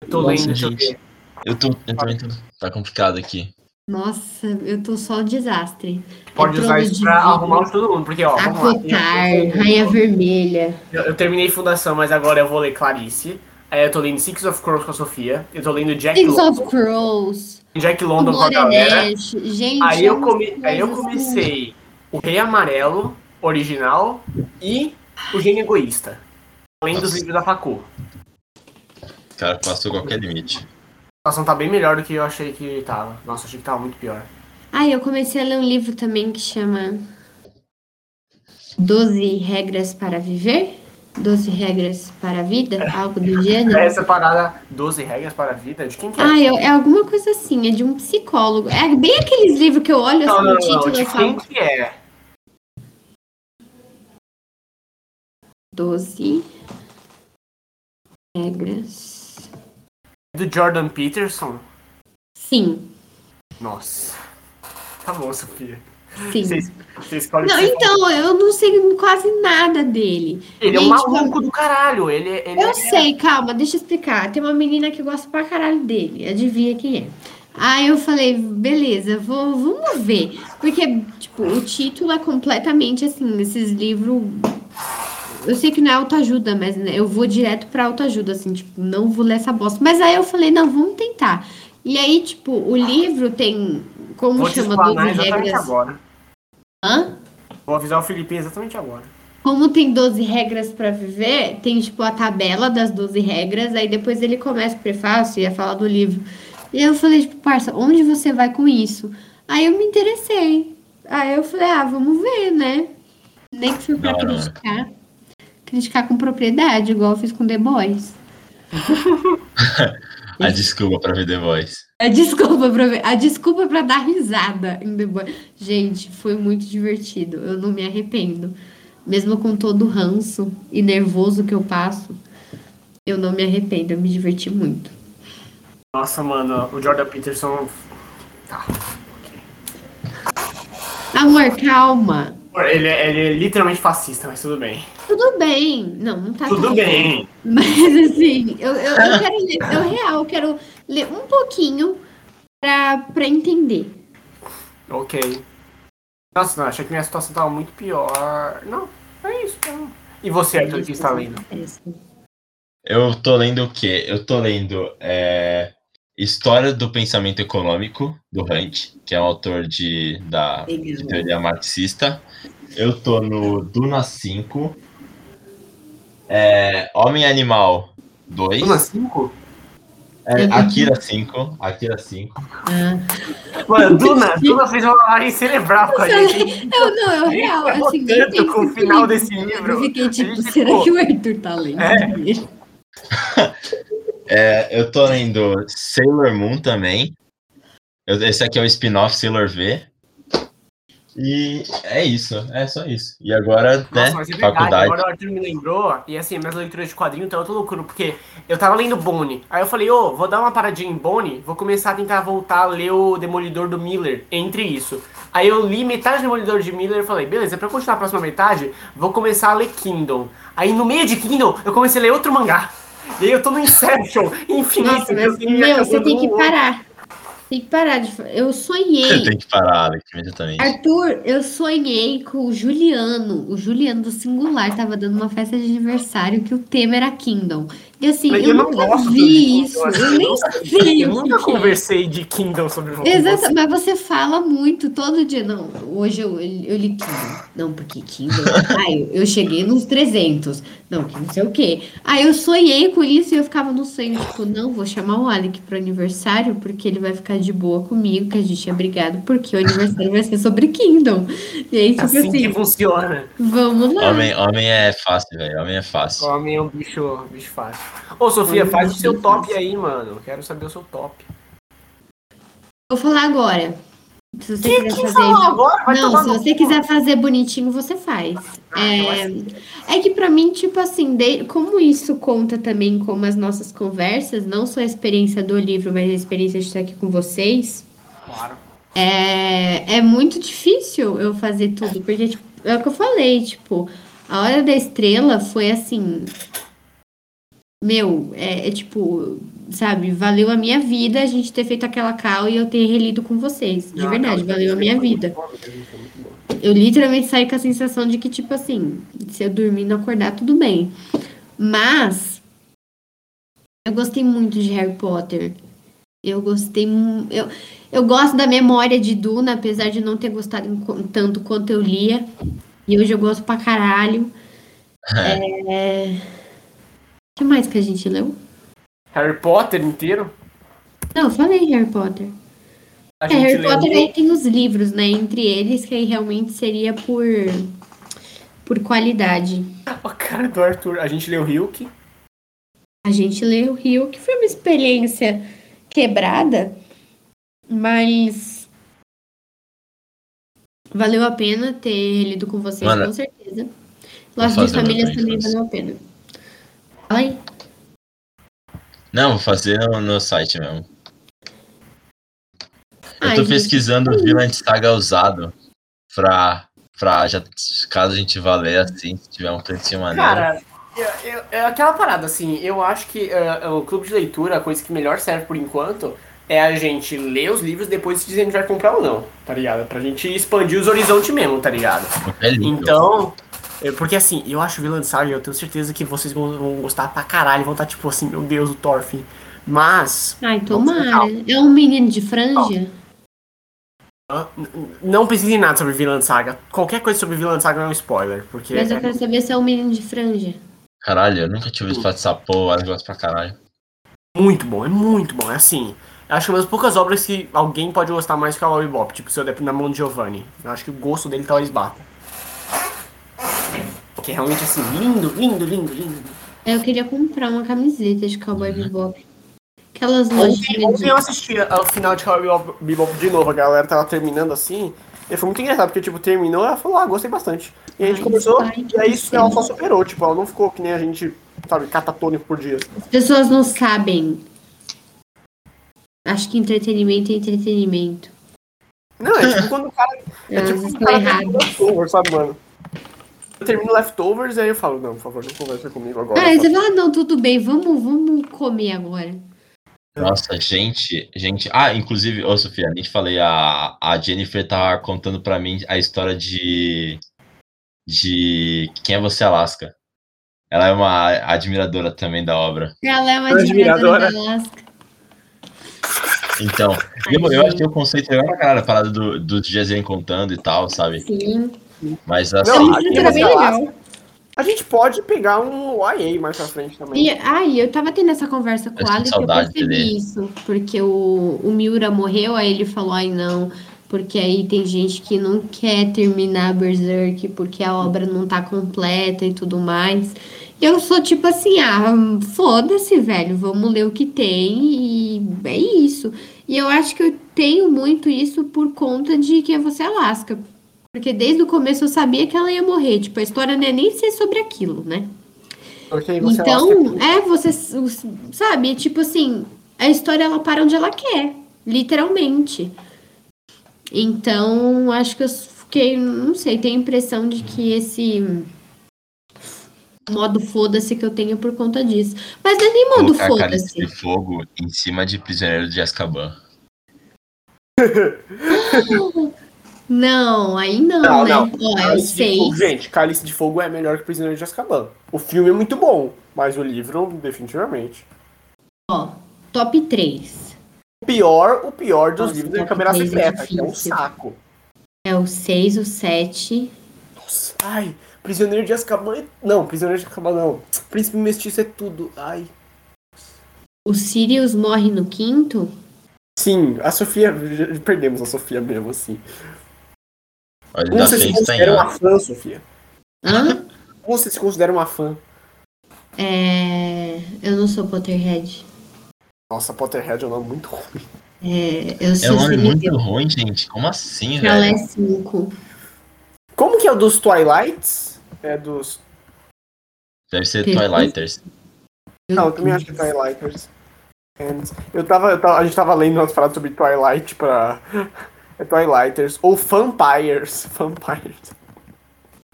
Eu tô Nossa, lendo, gente. Eu tô. Eu tô. Tá complicado aqui. Nossa, eu tô só desastre. Pode É usar isso pra arrumar o de todo mundo, porque ó, vamos lá. Acotar, Rainha Vermelha. Eu, eu terminei Fundação, mas agora eu vou ler Clarice. Aí eu tô lendo Six of Crows com a Sofia. Eu tô lendo Jack, Things London, of Crows. Jack London com a galera. Gente, Aí eu, é come, aí eu coisas comecei o Rei Amarelo, original, e o Gênio Egoísta. Além dos livros da Facu. O cara passou qualquer limite. A situação tá bem melhor do que eu achei que tava. Nossa, achei que tava muito pior. Ai, eu comecei a ler um livro também que chama 12 Regras para Viver? 12 Regras para a Vida? Algo do gênero? Essa parada 12 regras para a vida, de quem que é? Ah, é, é alguma coisa assim, é de um psicólogo. É bem aqueles livros que eu olho não, assim, não, no não, título de e quem falo que é? 12 Regras. Do Jordan Peterson? Sim, Nossa. Tá bom, Sofia. sim. Você escolhe Não, então, eu não sei quase nada dele. Ele é um tipo, maluco do caralho. Ele, ele Eu é... sei, calma, deixa eu explicar. Tem uma menina que gosta pra caralho dele. Adivinha quem é? Aí eu falei, beleza, vou, vamos ver. Porque, tipo, o título é completamente assim, esses livros. Eu sei que não é autoajuda, mas né, eu vou direto pra autoajuda, assim, tipo, não vou ler essa bosta. Mas aí eu falei, não, vamos tentar. E aí, tipo, o livro tem. Como Vou te chama explanar 12 exatamente regras? agora. Hã? Vou avisar o Felipe exatamente agora. Como tem 12 regras pra viver, tem tipo a tabela das 12 regras, aí depois ele começa o prefácio e a falar do livro. E eu falei, tipo, parça, onde você vai com isso? Aí eu me interessei. Aí eu falei, ah, vamos ver, né? Nem que foi pra hora. criticar. Criticar com propriedade, igual eu fiz com The Boys. A desculpa pra ver The Voice. A desculpa pra, ver- a desculpa pra dar risada em The Boys. Gente, foi muito divertido. Eu não me arrependo. Mesmo com todo o ranço e nervoso que eu passo, eu não me arrependo. Eu me diverti muito. Nossa, mano, o Jordan Peterson. Tá. Amor, calma. Ele, é- ele é literalmente fascista, mas tudo bem. Tudo bem. Não, não tá Tudo tudo bem. Mas assim, eu, eu, eu quero ler, eu real, eu quero ler um pouquinho pra, pra entender. Ok. Nossa, não, achei que minha situação tava muito pior. Não, é isso. Não. E você, Arthur, o que está lendo? Eu tô lendo o quê? Eu tô lendo é, História do Pensamento Econômico, do Hunt, que é um autor de, da, de teoria marxista. Eu tô no Duna 5, é, Homem e Animal 2, Duna 5? é, Akira 5, Akira 5. Ah. Mano, Duna, Duna fez uma lavagem cerebral com a gente. Eu não, eu real, assim, tanto nem com o final nisso. desse livro. Eu fiquei tipo, gente será ficou- que o Arthur tá lendo? É. É, eu tô lendo Sailor Moon também. Eu- esse aqui é o spin-off Sailor V. E é isso, é só isso. E agora, Nossa, né, mas é verdade, faculdade. agora o Arthur me lembrou, e assim, minhas leituras de quadrinho tá outra loucura, porque eu tava lendo Bone, aí eu falei, ô, vou dar uma paradinha em Bone, vou começar a tentar voltar a ler o Demolidor do Miller, entre isso. Aí eu li metade do Demolidor de Miller e falei, beleza, pra continuar a próxima metade, vou começar a ler Kingdom. Aí no meio de Kingdom, eu comecei a ler outro mangá. E aí eu tô no Inception, infinito. Nossa, mas, assim, meu, você tem que parar. Tem que parar de. Eu sonhei. Tem que parar, Alex, imediatamente. Arthur, eu sonhei com o Juliano. O Juliano do Singular tava dando uma festa de aniversário que o tema era Kingdom. E assim, eu, eu não gosto vi isso. Kingdom, Eu nem sei Eu nunca é. conversei de Kingdom sobre você. Exato, mas você fala muito todo dia. Não, hoje eu, eu li Kindle. Não, porque Kindle. Ai, eu cheguei nos 300. Não, que não sei o quê. Aí eu sonhei com isso e eu ficava no sonho, tipo, não, vou chamar o Alec pro aniversário, porque ele vai ficar de boa comigo, que a gente é brigado, porque o aniversário vai ser sobre Kindle. E aí, tipo Assim assim, que funciona. vamos lá. Homem, homem é fácil, velho. Homem é fácil. Homem é um bicho, bicho fácil. Ô, Sofia, faz o seu top aí, mano. Quero saber o seu top. Vou falar agora. Se você quiser fazer. Agora, vai Não, se você cu. quiser fazer bonitinho, você faz. Ah, É, é que pra mim, tipo assim, de- como isso conta também como as nossas conversas, não só a experiência do livro, mas a experiência de estar aqui com vocês, Claro. é, é muito difícil eu fazer tudo, porque tipo, é o que eu falei, tipo, a Hora da Estrela foi assim. Meu, é, é tipo, sabe, valeu a minha vida a gente ter feito aquela cal e eu ter relido com vocês. De Não, verdade, não, valeu a minha vida. Eu literalmente saí com a sensação de que, tipo assim, se eu dormir e não acordar, tudo bem. Mas eu gostei muito de Harry Potter. Eu gostei. Eu, eu gosto da memória de Duna, apesar de não ter gostado tanto quanto eu lia. E hoje eu gosto pra caralho. É... O que mais que a gente leu? Harry Potter inteiro? Não, eu falei Harry Potter. A É, Harry leu- Potter aí tem os livros, né? Entre eles, que aí realmente seria por, por qualidade. O cara do Arthur. A gente leu Hilk. A gente leu que foi uma experiência quebrada, mas valeu a pena ter lido com vocês, Mano, com certeza. Laços de Famílias também, valeu a pena. Fala aí. Não, vou fazer no, no site mesmo. Eu Ai, tô gente, pesquisando isso. Villain Saga usado pra, pra já, caso a gente vá ler assim, se tiver um precinho maneiro. Cara, eu- eu- é aquela parada, assim, eu acho que eh, o clube de leitura, a coisa que melhor serve por enquanto, é a gente ler os livros depois se a gente vai comprar ou não, tá ligado? Pra gente expandir os horizontes mesmo, tá ligado? é lindo. Então, porque assim, eu acho Villain Saga, eu tenho certeza que vocês vão, vão gostar pra caralho, vão estar tipo assim, meu Deus, o Thorfinn. Mas, Ai, tomara. É um menino de franja? ah, n- n- não pesquise nada sobre Villain Saga. Qualquer coisa sobre Villain Saga é um spoiler, porque Mas eu é quero saber se é um menino de franja. Caralho, eu nunca tinha ouvido falar dessa porra, eu gosto pra caralho. muito bom, é muito bom, é assim... eu Acho que é uma das poucas obras que alguém pode gostar mais que a Lobby Bop, tipo, se eu der na mão de Giovanni. Eu acho que o gosto dele talvez bata. Que é realmente assim, lindo, lindo, lindo, lindo. Eu queria comprar uma camiseta de Cowboy Bebop. Aquelas Ontem, lojinhas ontem eu assisti ao final de Cowboy Bebop- de novo, a galera tava terminando assim. E foi muito engraçado, porque, tipo, terminou, ela falou, ah, gostei bastante. E a gente Ai, começou, ai, e aí isso ela só superou, tipo, ela não ficou que nem a gente, sabe, catatônico por dia. As pessoas não sabem. Acho que entretenimento é entretenimento. Não, é tipo quando o cara. É Elas tipo quando o cara erradas. Leftovers, sabe, mano? Eu termino Leftovers e aí eu falo, não, por favor, não conversa comigo agora. Ah, você fala, ah, não, tudo bem, vamos, vamos comer agora. Nossa, gente, gente. Ah, inclusive, ô Sofia, nem te falei, a, a Jennifer tava contando pra mim a história de. De Quem é Você, Alaska? Ela é uma admiradora também da obra. Ela é uma Admiradora. admiradora da Alaska. Então, eu, eu achei o conceito legal pra caralho, a parada do, do contando e tal, sabe? Sim. Mas assim, Não, era você bem legal. A gente pode pegar um YA mais pra frente também. E, ai, eu tava tendo essa conversa com Eu o Alex e eu saudade percebi dele. isso. Porque o, o Miura morreu, aí ele falou, ai não, porque aí tem gente que não quer terminar Berserk porque a obra não tá completa e tudo mais. E eu sou tipo assim, ah, foda-se, velho, vamos ler o que tem e é isso. E eu acho que eu tenho muito isso por conta de quem é você, Alaska. Porque desde o começo eu sabia que ela ia morrer. Tipo, a história não é nem ser sobre aquilo, né? Então, é, você sabe, tipo assim, a história ela para onde ela quer, literalmente. Então, acho que eu fiquei, não sei, tenho a impressão de que esse modo foda-se que eu tenho por conta disso. Mas não é nem modo foda-se. de fogo em cima de prisioneiro de Azkaban. Não, aí não, Não, né? não. Ó, é o Cálice de Fogo- 6. Gente, Cálice de Fogo é melhor que Prisioneiro de Azkaban. O filme é muito bom, mas o livro, definitivamente. Ó, top 3. O pior, o pior dos Nossa, livros é a top Câmara três é Secreta, que é um saco. É o 6, o 7. Nossa, ai, Prisioneiro de Azkaban. é- Não, Prisioneiro de Azkaban não. Príncipe Mestiço é tudo. Ai. O Sirius morre no quinto. Sim, a Sofia. Perdemos a Sofia mesmo, assim. Como você se considera uma fã, Sofia? Hã? Como você se considera uma fã? É, eu não sou Potterhead. Nossa, Potterhead é um nome muito ruim. É, eu É sou um nome muito semideus. ruim, gente. Como assim, Ela velho? é 5. Como que é o dos Twilights? É dos. Deve ser Perfeito. Twilighters. Não, eu também acho que é Twilighters. And- Eu tava, eu tava- A gente tava lendo umas paradas sobre Twilight pra. É Twilighters. Ou Vampires. Vampires.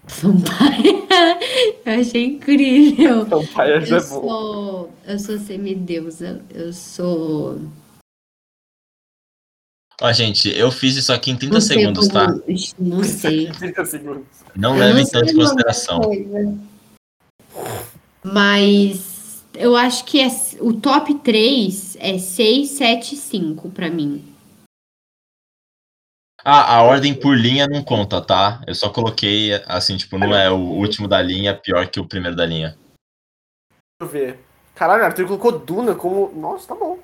Vampire. eu achei incrível. Vampires Eu é bom. sou, eu sou semideusa. Eu sou. Ó, gente, eu fiz isso aqui em 30 não sei segundos, tá? como- Ixi, Não sei. 30 segundos. Não levem tanto em consideração. Mas eu acho que é- o top 3 é 6, 7 e 5 pra mim. Ah, a ordem por linha não conta, tá? Eu só coloquei, assim, tipo, não é o último da linha pior que o primeiro da linha. Deixa eu ver. Caralho, Arthur colocou Duna como. Nossa, tá bom.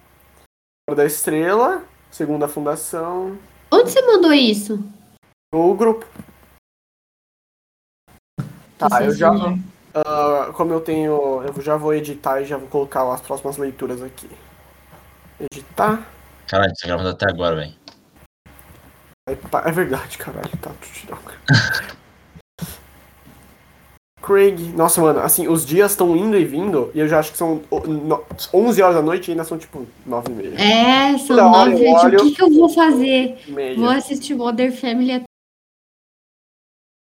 Hora da Estrela, Segunda Fundação. Onde você mandou isso? O grupo. Tá, eu já. ah, como eu tenho. Eu já vou editar e já vou colocar as próximas leituras aqui. Editar. Caralho, você tá gravando até agora, velho. Pá, É verdade, caralho, tá tudo tirando. Craig, nossa, mano, assim, os dias estão indo e vindo, e eu já acho que são o- no- 11 horas da noite e ainda são tipo 9 e meia. É, são Toda hora nove. eu gente, olho- O que, que eu vou fazer? e meia. Vou assistir Modern Family